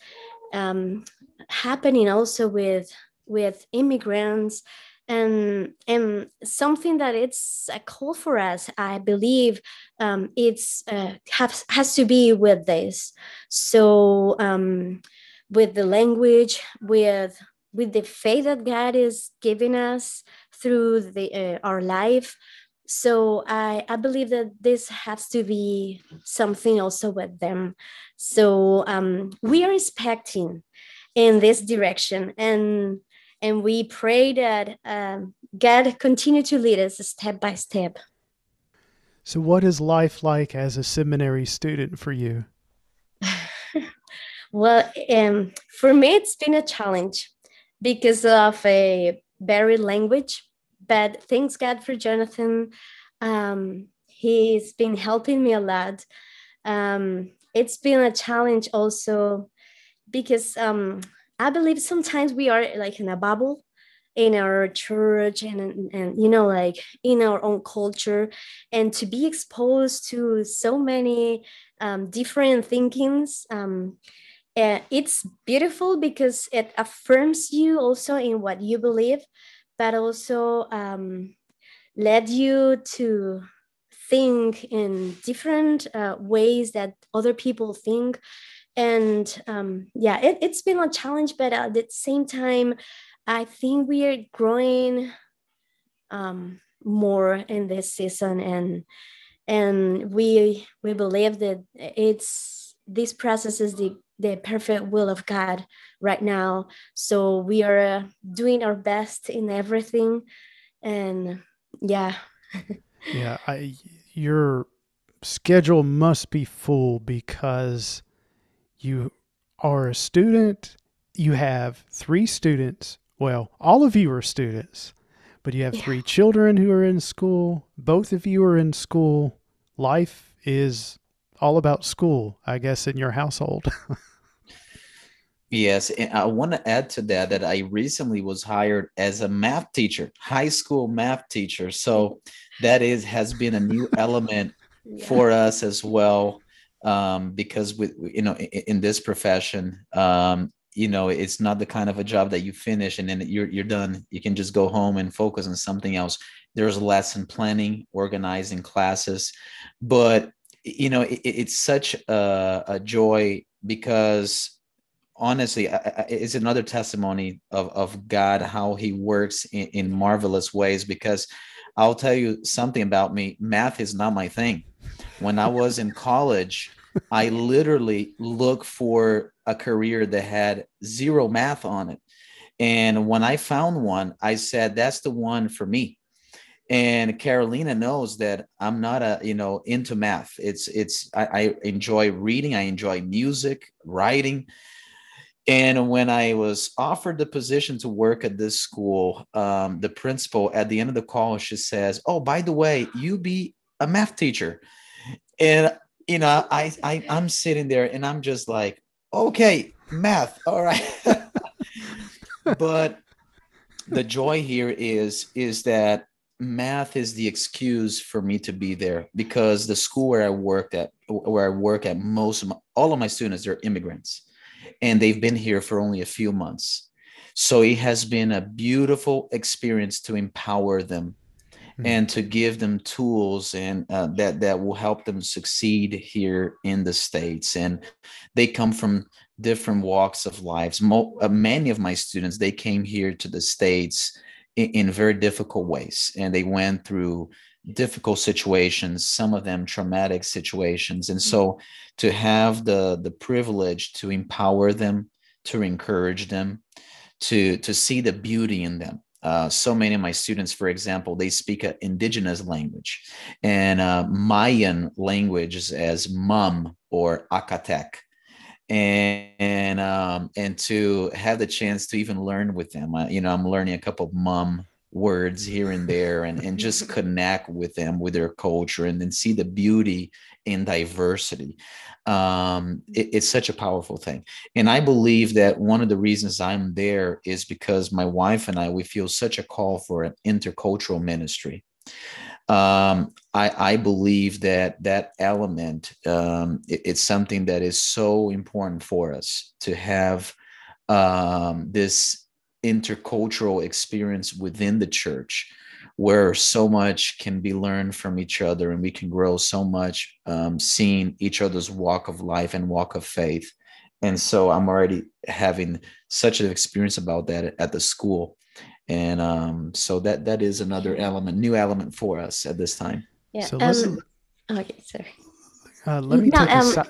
S3: um, happening also with with immigrants and and something that it's a call for us i believe um, it's uh, has, has to be with this. So um, with the language with with the faith that god is giving us through the uh, our life. So I, I believe that this has to be something also with them. So um, we are expecting in this direction. And and we pray that um, God continue to lead us step by step.
S1: So, what is life like as a seminary student for you?
S3: well, um, for me, it's been a challenge because of a very language. But thanks God for Jonathan. Um, he's been helping me a lot. Um, it's been a challenge also because um, I believe sometimes we are like in a bubble in our church and, and, and you know like in our own culture. And to be exposed to so many um, different thinkings um, uh, it's beautiful because it affirms you also in what you believe but also um, led you to think in different uh, ways that other people think and um, yeah it, it's been a challenge but at the same time i think we are growing um, more in this season and and we we believe that it's this process is the the perfect will of god right now. So we are uh, doing our best in everything. And yeah.
S1: Yeah I, your schedule must be full because you are a student you have three students well all of you are students but you have yeah. three children who are in school. Both of you are in school. Life is all about school, I guess, in your household.
S2: yes. And I want to add to that that I recently was hired as a math teacher, high school math teacher. So that is has been a new element yeah. for us as well. Um, because with you know in, in this profession um, you know it's not the kind of a job that you finish and then you're you're done. You can just go home and focus on something else. There's lesson planning organizing classes. But you know it, it's such a, a, joy because honestly it's another testimony of, of god how he works in, in marvelous ways because i'll tell you something about me. Math is not my thing when i was in college I literally looked for a career that had zero math on it. And when I found one, I said, that's the one for me. And Carolina knows that I'm not a, you know, into math. It's, it's, I, I enjoy reading. I enjoy music, writing. And when I was offered the position to work at this school, um, the principal at the end of the call, she says, Oh, by the way, you be a math teacher. And you know, I, I I'm sitting there and I'm just like, okay, math, all right. but the joy here is is that math is the excuse for me to be there because the school where I worked at, where I work at, most of my, all of my students they're immigrants, and they've been here for only a few months. So it has been a beautiful experience to empower them mm-hmm. and to give them tools and uh, that that will help them succeed here in the states. And they come from different walks of lives. Mo- uh, many of my students they came here to the states in, in very difficult ways. And they went through difficult situations some of them traumatic situations. And so to have the the privilege to empower them to encourage them to to see the beauty in them uh, so many of my students, for example, they speak an indigenous language and uh, Mayan languages as Mam or Acatec. And and, um, and to have the chance to even learn with them, uh, you know, I'm learning a couple of Mam words here and there and, and just connect with them with their culture and then see the beauty in diversity. Um, it, it's such a powerful thing. And i believe that one of the reasons i'm there is because my wife and i we feel such a call for an intercultural ministry. Um, I, I, believe that that element um, it, it's something that is so important for us to have um, this intercultural experience within the church where so much can be learned from each other and we can grow so much um, seeing each other's walk of life and walk of faith. And so i'm already having such an experience about that at the school. And um, so that that is another element new element for us at this time.
S3: Yeah so um, okay sorry.
S1: Uh, let me no, take um, a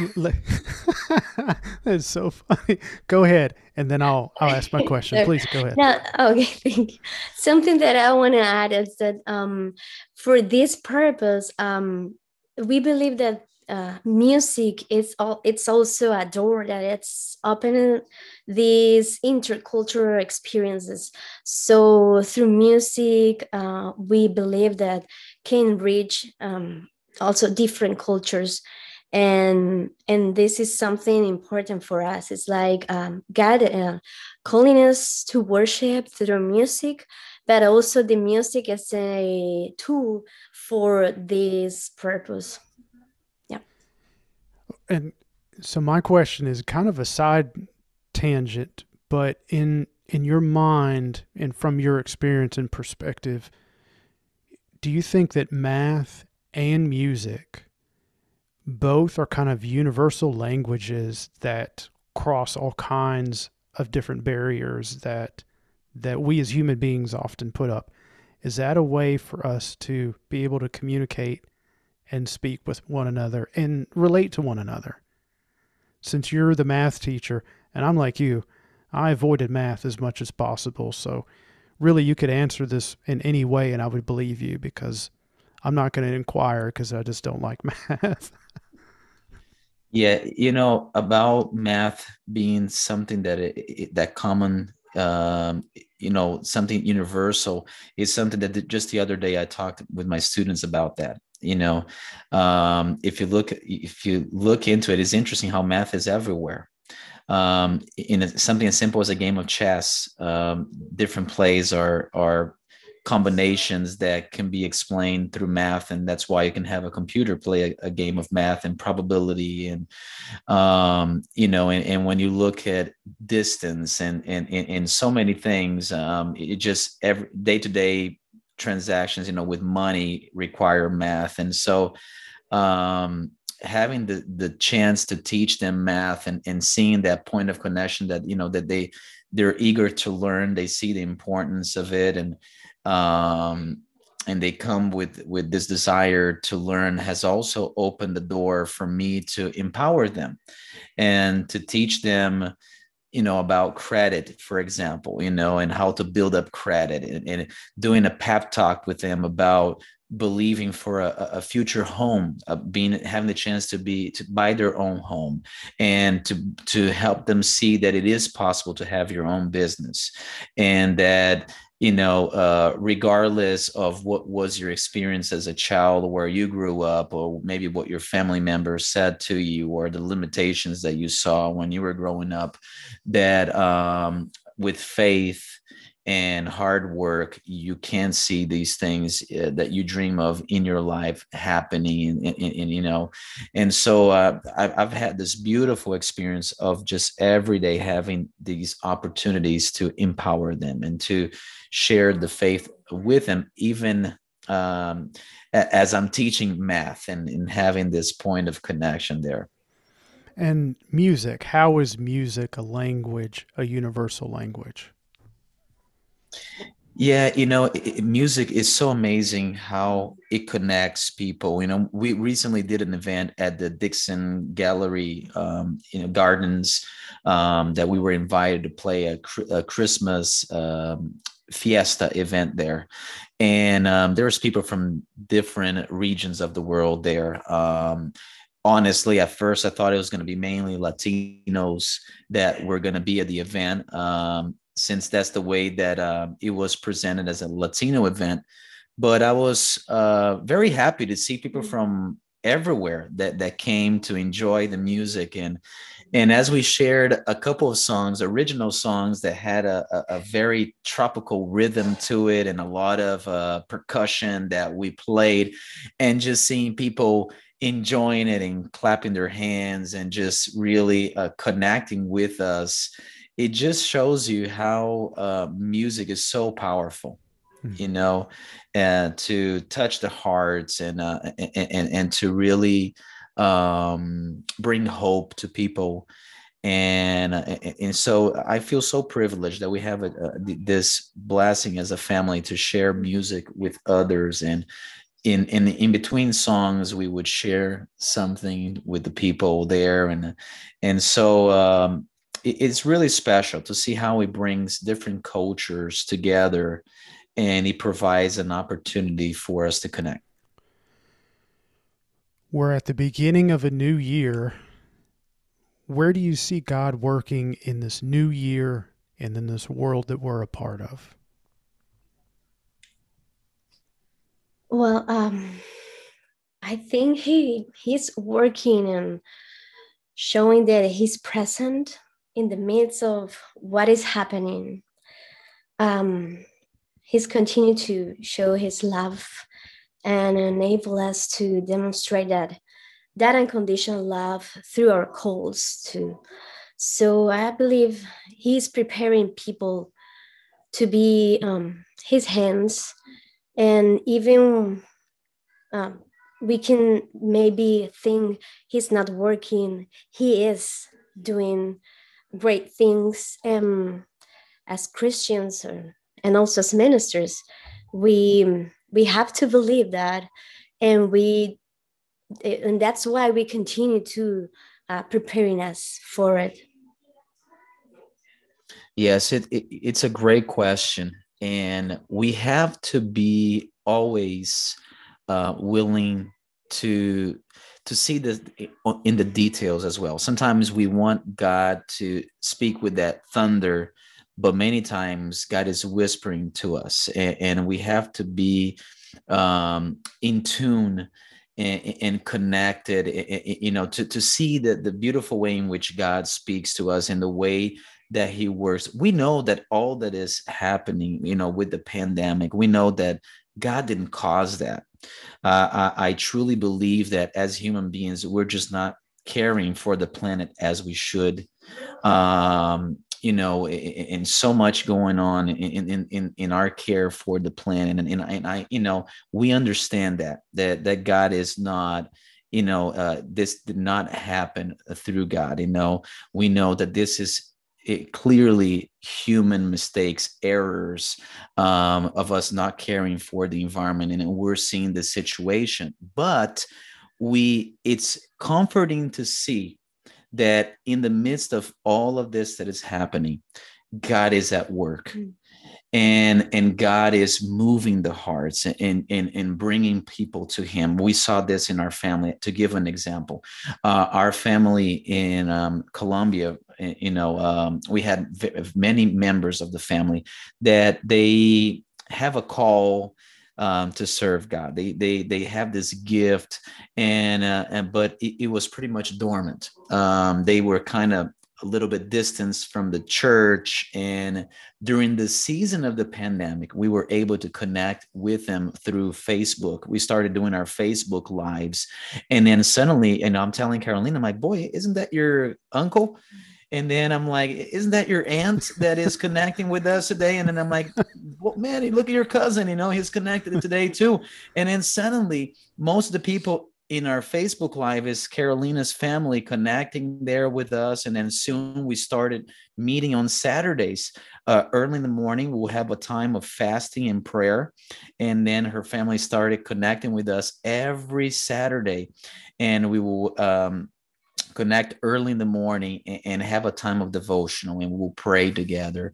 S1: That's so funny. Go ahead, and then I'll I'll ask my question. Please go ahead.
S3: No, okay, thank you. Something that I want to add is that um, for this purpose, um, we believe that uh, music is all it's also a door that it's opening these intercultural experiences so through music uh, we believe that can reach um, also different cultures and and this is something important for us. It's like um, god uh, calling us to worship through music but also the music is a tool for this purpose. Yeah.
S1: And so my question is kind of a side tangent but in in your mind and from your experience and perspective do you think that math and music both are kind of universal languages that cross all kinds of different barriers that that we as human beings often put up is that a way for us to be able to communicate and speak with one another and relate to one another since you're the math teacher and I'm like you I avoided math as much as possible so really you could answer this in any way and I would believe you because I'm not going to inquire because I just don't like math.
S2: Yeah, you know about math being something that it, that common um, you know something universal is something that just the other day I talked with my students about that you know? Um, if you look if you look into it it's interesting how math is everywhere. Um, in a, something as simple as a game of chess, um, different plays are are combinations that can be explained through math and that's why you can have a computer play a, a game of math and probability and um, you know and, and when you look at distance and and, and, so many things um, it just every day-to-day transactions you know with money require math. And so um, having the the chance to teach them math and and seeing that point of connection that you know that they they're eager to learn they see the importance of it. And um and they come with with this desire to learn has also opened the door for me to empower them and to teach them you know about credit for example you know and how to build up credit and, and doing a pep talk with them about believing for a, a future home uh, being having the chance to be to buy their own home and to to help them see that it is possible to have your own business and that you know uh, regardless of what was your experience as a child where you grew up or maybe what your family members said to you or the limitations that you saw when you were growing up that um, with faith and hard work, you can see these things uh, that you dream of in your life happening. And, and, and you know, and so uh, I've, I've had this beautiful experience of just every day having these opportunities to empower them and to share the faith with them, even um, as I'm teaching math and, and having this point of connection there.
S1: And music, how is music a language, a universal language?
S2: Yeah, you know, it, music is so amazing how it connects people. You know, we recently did an event at the Dixon Gallery, um, you know, Gardens, um, that we were invited to play a, a Christmas um, fiesta event there, and um, there was people from different regions of the world there. Um, honestly, at first, I thought it was going to be mainly Latinos that were going to be at the event. Um, since that's the way that uh, it was presented as a Latino event. But I was uh, very happy to see people mm-hmm. from everywhere that that came to enjoy the music and and as we shared a couple of songs original songs that had a, a, a very tropical rhythm to it and a lot of uh, percussion that we played and just seeing people enjoying it and clapping their hands and just really uh, connecting with us it just shows you how uh, music is so powerful mm-hmm. you know and to touch the hearts and uh, and, and, and to really um, bring hope to people. And uh, and so I feel so privileged that we have a, a, this blessing as a family to share music with others. And in in in between songs we would share something with the people there. And and so um, it's really special to see how he brings different cultures together and he provides an opportunity for us to connect.
S1: We're at the beginning of a new year. Where do you see God working in this new year and in this world that we're a part of?
S3: Well, um, I think he he's working and showing that he's present in the midst of what is happening, um, He's continued to show His love and enable us to demonstrate that that unconditional love through our calls too. So I believe He's preparing people to be um, His hands and even um, we can maybe think he's not working he is doing great things um, as christians or, and also as ministers we we have to believe that and we and that's why we continue to uh, preparing us for it.
S2: Yes it, it it's a great question and we have to be always uh, willing to to see this in the details as well. Sometimes we want God to speak with that thunder, but many times God is whispering to us, and, and we have to be um, in tune and, and, connected. You know, to to see the the beautiful way in which God speaks to us and the way that He works. We know that all that is happening, you know, with the pandemic, we know that God didn't cause that. Uh, I, I truly believe that as human beings, we're just not caring for the planet as we should. Um, you know, and so much going on in, in, in, in our care for the planet. And, and, and I, you know, we understand that, that, that God is not, you know, uh, this did not happen through God. You know, we know that this is it clearly human mistakes, errors um, of us not caring for the environment, and we're seeing the situation. But we, it's comforting to see that in the midst of all of this that is happening, God is at work. Mm and and god is moving the hearts and and, and bringing people to him we saw this in our family to give an example uh, our family in um, colombia you know um, we had many members of the family that they have a call um, to serve God. They they they have this gift, and uh, and but it, it was pretty much dormant. Um, they were kind of a little bit distance from the church. And during the season of the pandemic, we were able to connect with them through Facebook. We started doing our Facebook lives. And then suddenly, and I'm telling Carolina, I'm like, boy, isn't that your uncle? And then I'm like, isn't that your aunt that is connecting with us today? And then I'm like, well, man, look at your cousin, you know, he's connected today too. And then suddenly, most of the people in our Facebook Live is Carolina's family connecting there with us. And then soon we started meeting on Saturdays. Uh, early in the morning, we'll have a time of fasting and prayer. And then her family started connecting with us every Saturday. And we will um, connect early in the morning and, and, have a time of devotional and we'll pray together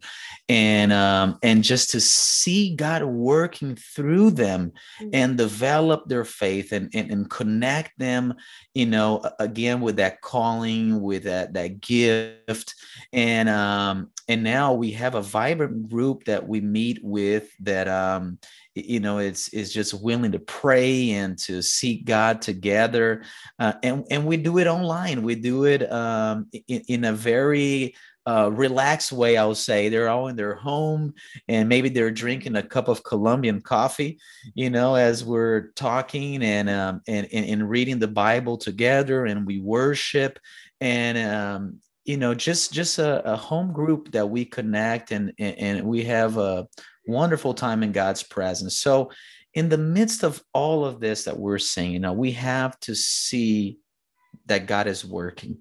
S2: and um, and just to see god working through them mm-hmm. and develop their faith and, and and connect them you know again with that calling with that that gift and um and now we have a vibrant group that we meet with that um you know it's is just willing to pray and to seek god together uh, and and we do it online we do it um, in, in a very uh, relaxed way, I'll say. They're all in their home and maybe they're drinking a cup of Colombian coffee, you know, as we're talking and, um, and, and, and reading the Bible together and we worship. And, um, you know, just just a, a home group that we connect and, and, and we have a, wonderful time in God's presence. So, in the midst of all of this that we're seeing, you know, we have to see that God is working,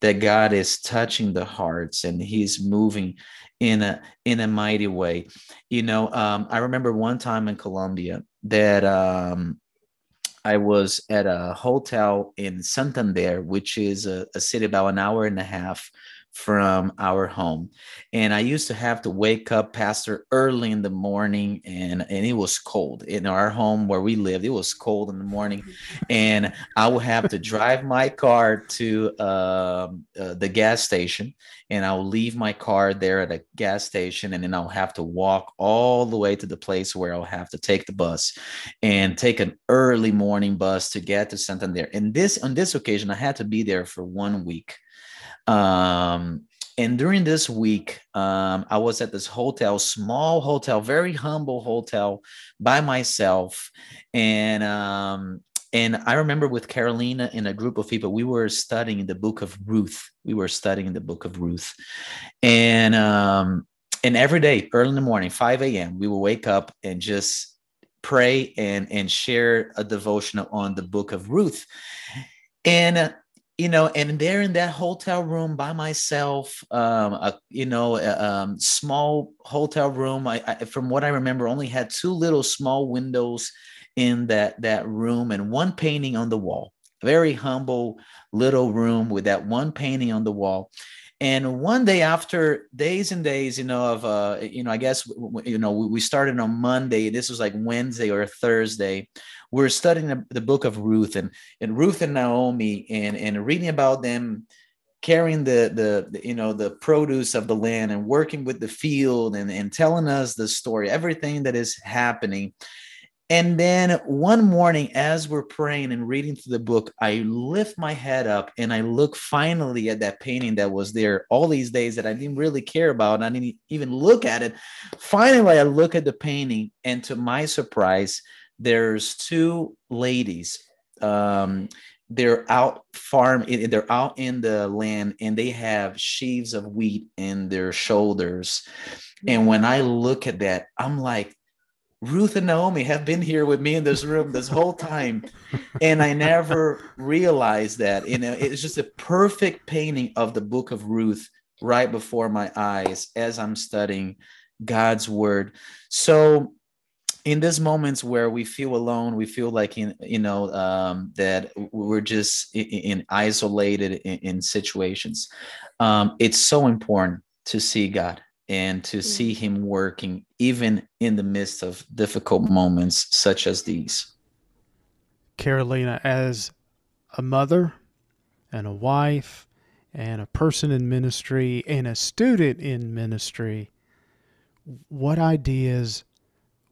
S2: that God is touching the hearts and He's moving in a in a mighty way. You know, um, I remember one time in Colombia that um, I was at a hotel in Santander, which is a, a city about an hour and a half from our home. And I used to have to wake up pastor early in the morning and, and it was cold in our home where we lived. It was cold in the morning and I would have to drive my car to uh, uh, the gas station and I'll leave my car there at a gas station and then I'll have to walk all the way to the place where I'll have to take the bus and take an early morning bus to get to Santander. And this on this occasion I had to be there for one week. Um, and during this week, um, I was at this hotel, small hotel, very humble hotel by myself. And um, and I remember with Carolina and a group of people, we were studying the book of Ruth. We were studying the book of Ruth. And um, and every day, early in the morning, 5 a.m., we would wake up and just pray and and share a devotional on the book of Ruth. And you know, and there in that hotel room by myself, um, a, you know, a, um, small hotel room. I, I, from what I remember, only had two little small windows in that that room and one painting on the wall. Very humble little room with that one painting on the wall and one day after days and days you know of uh you know i guess you know we started on monday this was like wednesday or thursday we are studying the, the, book of ruth and and ruth and naomi and and reading about them carrying the, the the you know the produce of the land and working with the field and and telling us the story everything that is happening and then one morning, as we're praying and reading through the book, I lift my head up and I look finally at that painting that was there all these days that I didn't really care about. I didn't even look at it. Finally, I look at the painting, and to my surprise, there's two ladies. Um, they're out farm they're out in the land and they have sheaves of wheat in their shoulders and when i look at that i'm like Ruth and Naomi have been here with me in this room this whole time, and I never realized that. You know, it's just a perfect painting of the book of Ruth right before my eyes as I'm studying God's word. So, in these moments where we feel alone, we feel like in you know um, that we're just in, in isolated in, in situations. Um, it's so important to see God and to see him working even in the midst of difficult moments such as these.
S1: Carolina, as a mother and a wife and a person in ministry and a student in ministry, what ideas,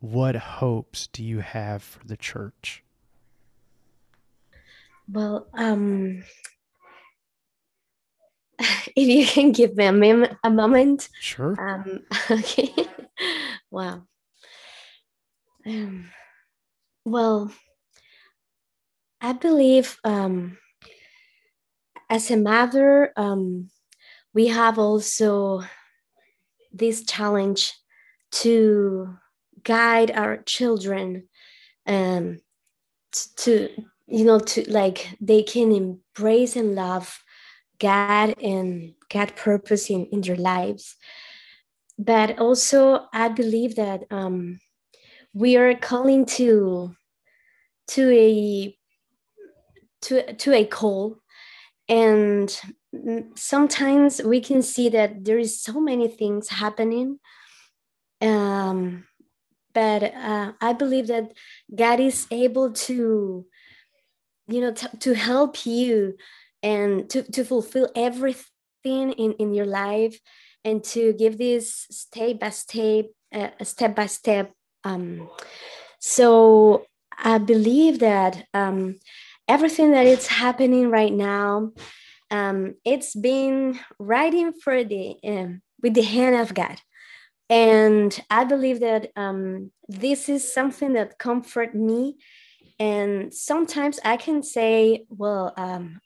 S1: what hopes do you have for the church?
S3: Well, um, if you can give me a, mem- a moment.
S1: Sure.
S3: Um, okay. wow. Um, well, I believe um, as a mother, um, we have also this challenge to guide our children um, to, you know, to like they can embrace and love God and God purpose in, in their lives. But also, I believe that um, we are calling to to a to to a call, and sometimes we can see that there is so many things happening. Um, but uh, I believe that God is able to, you know, t- to help you and to, to fulfill everything in, in your life and to give this step by step uh, step by step um, so i believe that um, everything that is happening right now um, it's been writing for the um, with the hand of god and i believe that um, this is something that comfort me and sometimes i can say well um,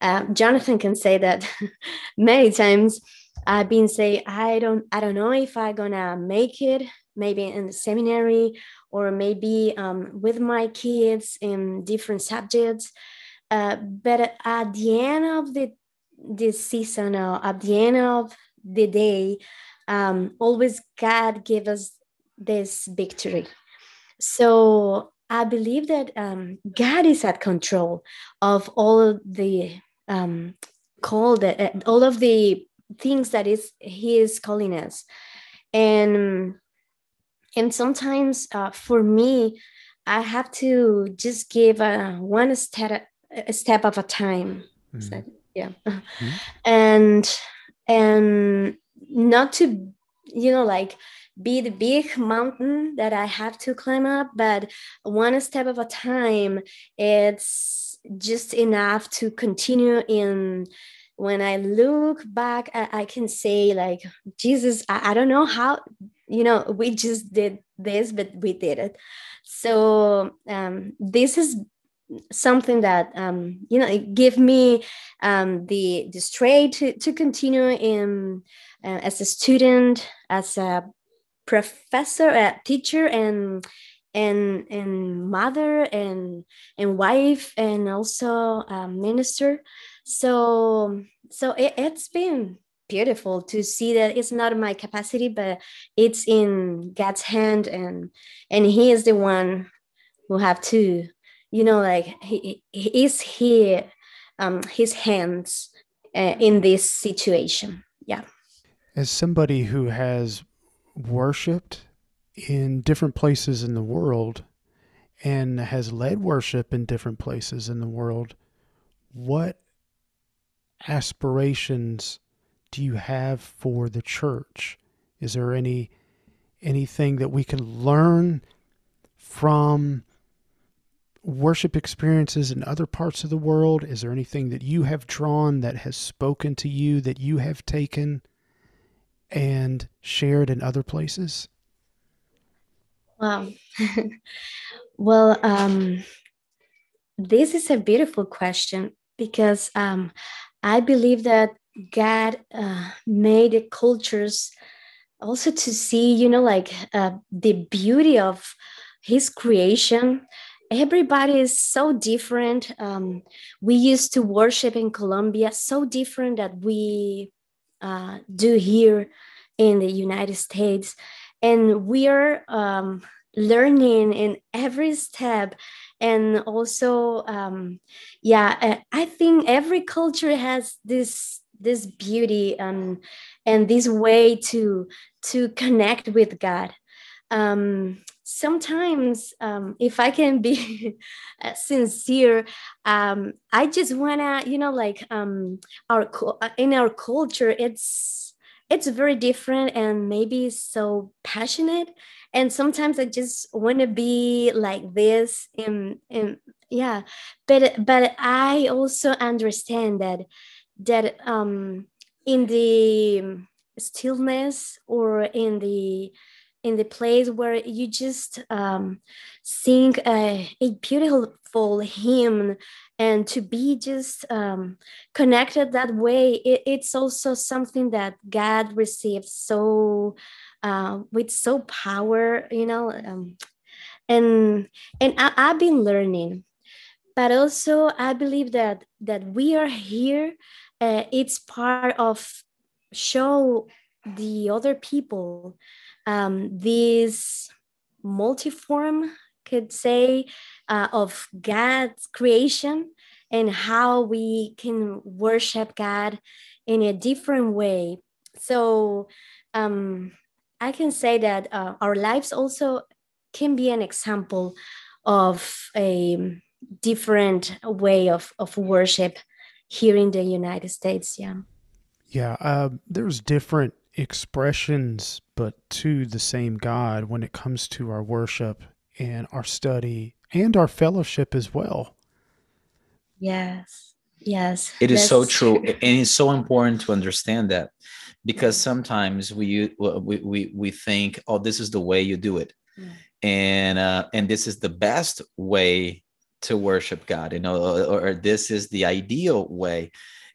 S3: uh, Jonathan can say that many times. I've been say I don't I don't know if I'm gonna make it maybe in the seminary or maybe um, with my kids in different subjects. Uh, but at the end of the this season, or at the end of the day, um, always God give us this victory. So I believe that um, God is at control of all of the um, called uh, all of the things that is he is calling us and and sometimes uh, for me i have to just give a one step a step of a time mm-hmm. so, yeah mm-hmm. and and not to you know like be the big mountain that i have to climb up but one step at a time it's just enough to continue in. When i look back i, I can say like jesus I, I, don't know how you know we just did this but we did it. So um, this is something that um, you know give me um, the the strength to, to continue in uh, as a student as a professor a teacher and and and mother and and wife and also minister. So so it, it's been beautiful to see that it's not my capacity but it's in god's hand and and he is the one who have to you know like he, he is here um his hands uh, in this situation yeah
S1: as somebody who has worshiped in different places in the world and has led worship in different places in the world what aspirations do you have for the church? Is there any anything that we can learn from worship experiences in other parts of the world? Is there anything that you have drawn that has spoken to you that you have taken and shared in other places?
S3: Wow. well, um, this is a beautiful question because um, I believe that God uh, made cultures also to see, you know, like uh, the beauty of His creation. Everybody is so different. Um, we used to worship in Colombia so different that we uh, do here in the United States, and we are um, learning in every step. And also um, yeah i think every culture has this this beauty and and this way to to connect with god um, sometimes um, if i can be sincere um, i just wanna you know like um, our in our culture it's it's very different and maybe so passionate. And sometimes i just want to be like this in in yeah. But but i also understand that that um in the stillness or in the in the place where you just um, sing a, a beautiful hymn and to be just um, connected that way it, it's also something that god receives so uh, with so power you know um, and and I, i've been learning but also i believe that that we are here uh, it's part of show the other people um, this multiform could say uh, of God's creation and how we can worship God in a different way. So um, I can say that uh, our lives also can be an example of a different way of, of worship here in the United States. Yeah.
S1: Yeah. Uh, there's different expressions, but to the same God when it comes to our worship and our study and our fellowship as well.
S3: Yes. Yes.
S2: It is so true. and it's so important to understand that because sometimes we we we, we think, oh, this is the way you do it. Mm. And uh, and this is the best way to worship God, you know, or, or this is the ideal way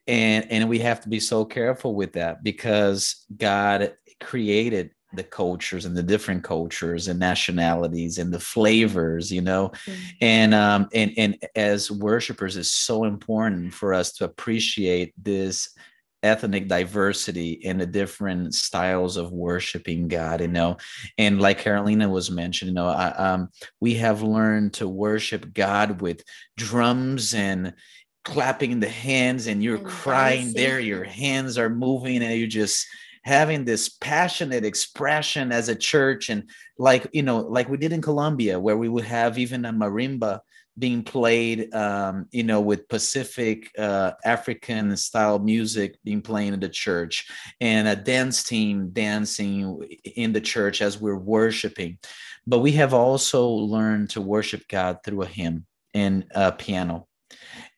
S2: and and we have to be so careful with that because god created the cultures and the different cultures and nationalities and the flavors you know mm-hmm. and um and and as worshipers it's so important for us to appreciate this ethnic diversity and the different styles of worshiping God, you know. And like Carolina was mentioned, you know, I, um, we have learned to worship God with drums and clapping the hands and you're and crying there your hands are moving and you're just having this passionate expression as a church. And like you know like we did in colombia where we would have even a marimba being played um, you know with pacific uh, african style music being played in the church and a dance team dancing in the church as we're worshiping. But we have also learned to worship god through a hymn and a piano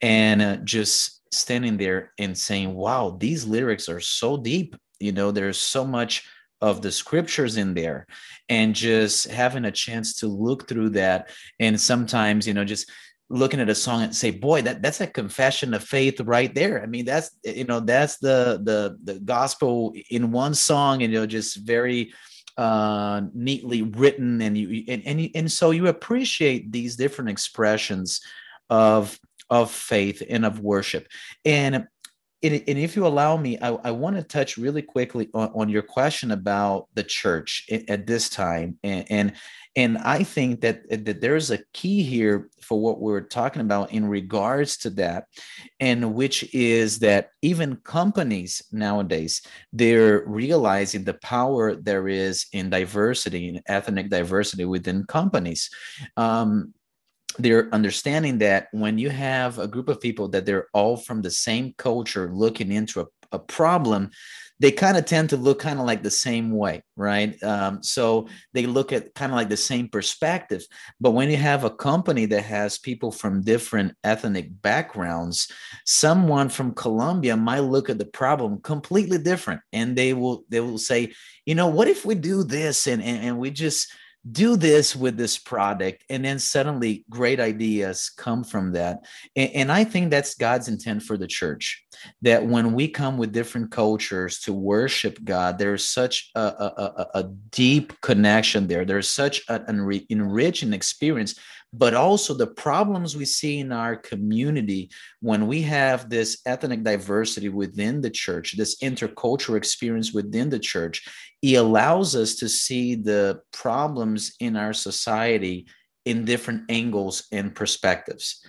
S2: and uh, just standing there and saying wow these lyrics are so deep. You know there's so much of the scriptures in there. And just having a chance to look through that and sometimes you know just looking at a song and say boy that that's a confession of faith right there. I mean that's you know that's the the the gospel in one song and you know just very uh, neatly written, and you and and, and so you appreciate these different expressions of of faith and of worship. And and, and if you allow me, I, I want to touch really quickly on, on, your question about the church at, this time, and, and and I think that that there's a key here for what we're talking about in regards to that, and which is that even companies nowadays they're realizing the power there is in diversity, in ethnic diversity within companies. Um, they're understanding that when you have a group of people that they're all from the same culture looking into a, a problem they kind of tend to look kind of like the same way right? Um, so they look at kind of like the same perspective. But when you have a company that has people from different ethnic backgrounds someone from colombia might look at the problem completely different. And they will they will say you know what if we do this and and, and we just do this with this product and then suddenly great ideas come from that. And, and, i think that's god's intent for the church that when we come with different cultures to worship god there's such a, a, a deep connection there. There's such an enriching experience but also the problems we see in our community when we have this ethnic diversity within the church, this intercultural experience within the church, it allows us to see the problems in our society in different angles and perspectives.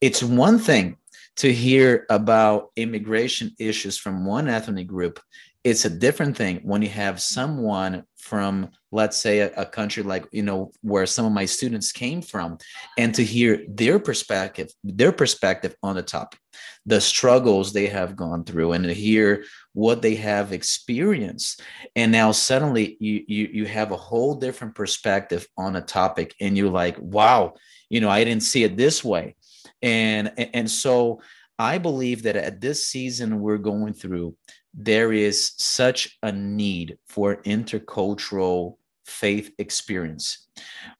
S2: It's one thing to hear about immigration issues from one ethnic group it's a different thing when you have mm-hmm. someone from let's say a, a, country like you know where some of my students came from and to hear their perspective their perspective on the topic the struggles they have gone through and to hear what they have experienced. And now suddenly you you, you have a whole different perspective on a topic and you're like wow you know i didn't see it this way. And and so i believe that at this season we're going through there is such a need for intercultural faith experience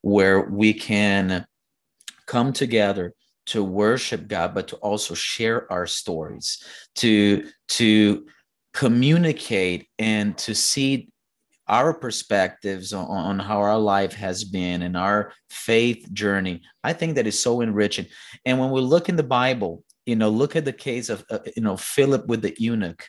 S2: where we can come together to worship God, but to also share our stories, to, to communicate and to see our perspectives on, on, how our life has been and our faith journey. I think that is so enriching. And when we look in the Bible, you know, look at the case of, uh, you know, Philip with the eunuch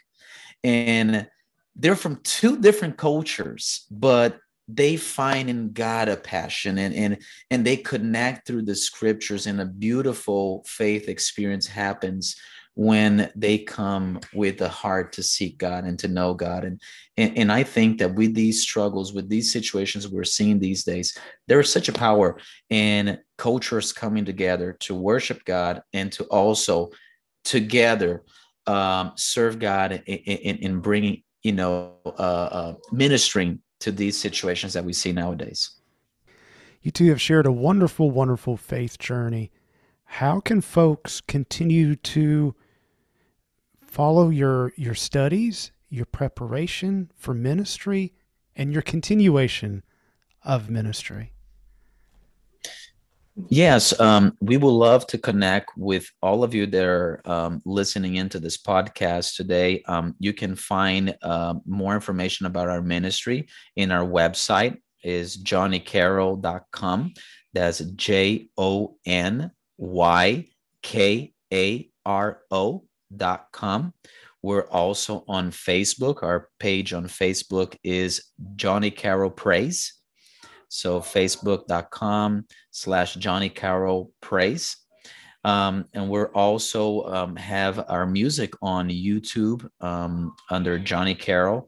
S2: and they're from two different cultures but they find in god a passion and and and they connect through the scriptures and a beautiful faith experience happens when they come with a heart to seek god and to know god. And and, and i think that with these struggles with these situations we're seeing these days there is such a power in cultures coming together to worship god and to also together um, serve God in, in, in, bringing, you know, uh, uh, ministering to these situations that we see nowadays.
S1: You two have shared a wonderful, wonderful faith journey. How can folks continue to follow your your studies, your preparation for ministry, and your continuation of ministry?
S2: Yes, um, we would love to connect with all of you that are um, listening into this podcast today. Um, you can find uh, more information about our ministry in our website is jonykaro.com. That's J O N Y K A R O dot com. We're also on Facebook. Our page on Facebook is Jony Karo Praise. So facebook.com slash Jony Karo Praise. Um, and we're also um, have our music on YouTube um, under Jony Karo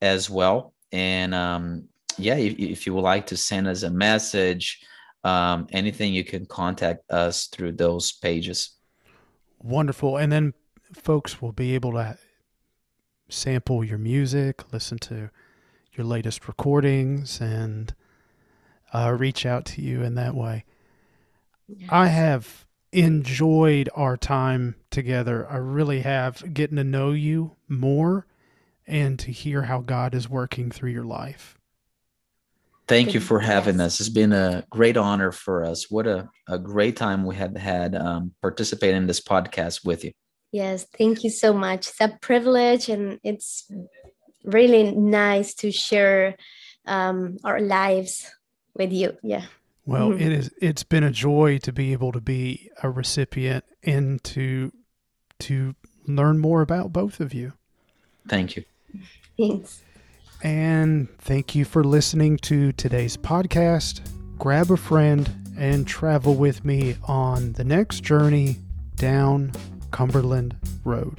S2: as well. And um, yeah, if, if, you would like to send us a message, um, anything, you can contact us through those pages.
S1: Wonderful. And then folks will be able to sample your music, listen to your latest recordings, and uh, reach out to you in that way. Yes. I have enjoyed our time together. I really have getting to know you more and to hear how God is working through your life.
S2: Thank you for having us. It's been a great honor for us. What a, a great time we have had um, participating in this podcast with you.
S3: Yes, thank you so much. It's a privilege and it's really nice to share um, our lives with you. Yeah.
S1: Well,
S3: Mhm.
S1: it is. It's been a joy to be able to be a recipient and to to learn more about both of you.
S2: Thank you.
S3: Thanks.
S1: And thank you for listening to today's podcast. Grab a friend and travel with me on the next journey down Cumberland Road.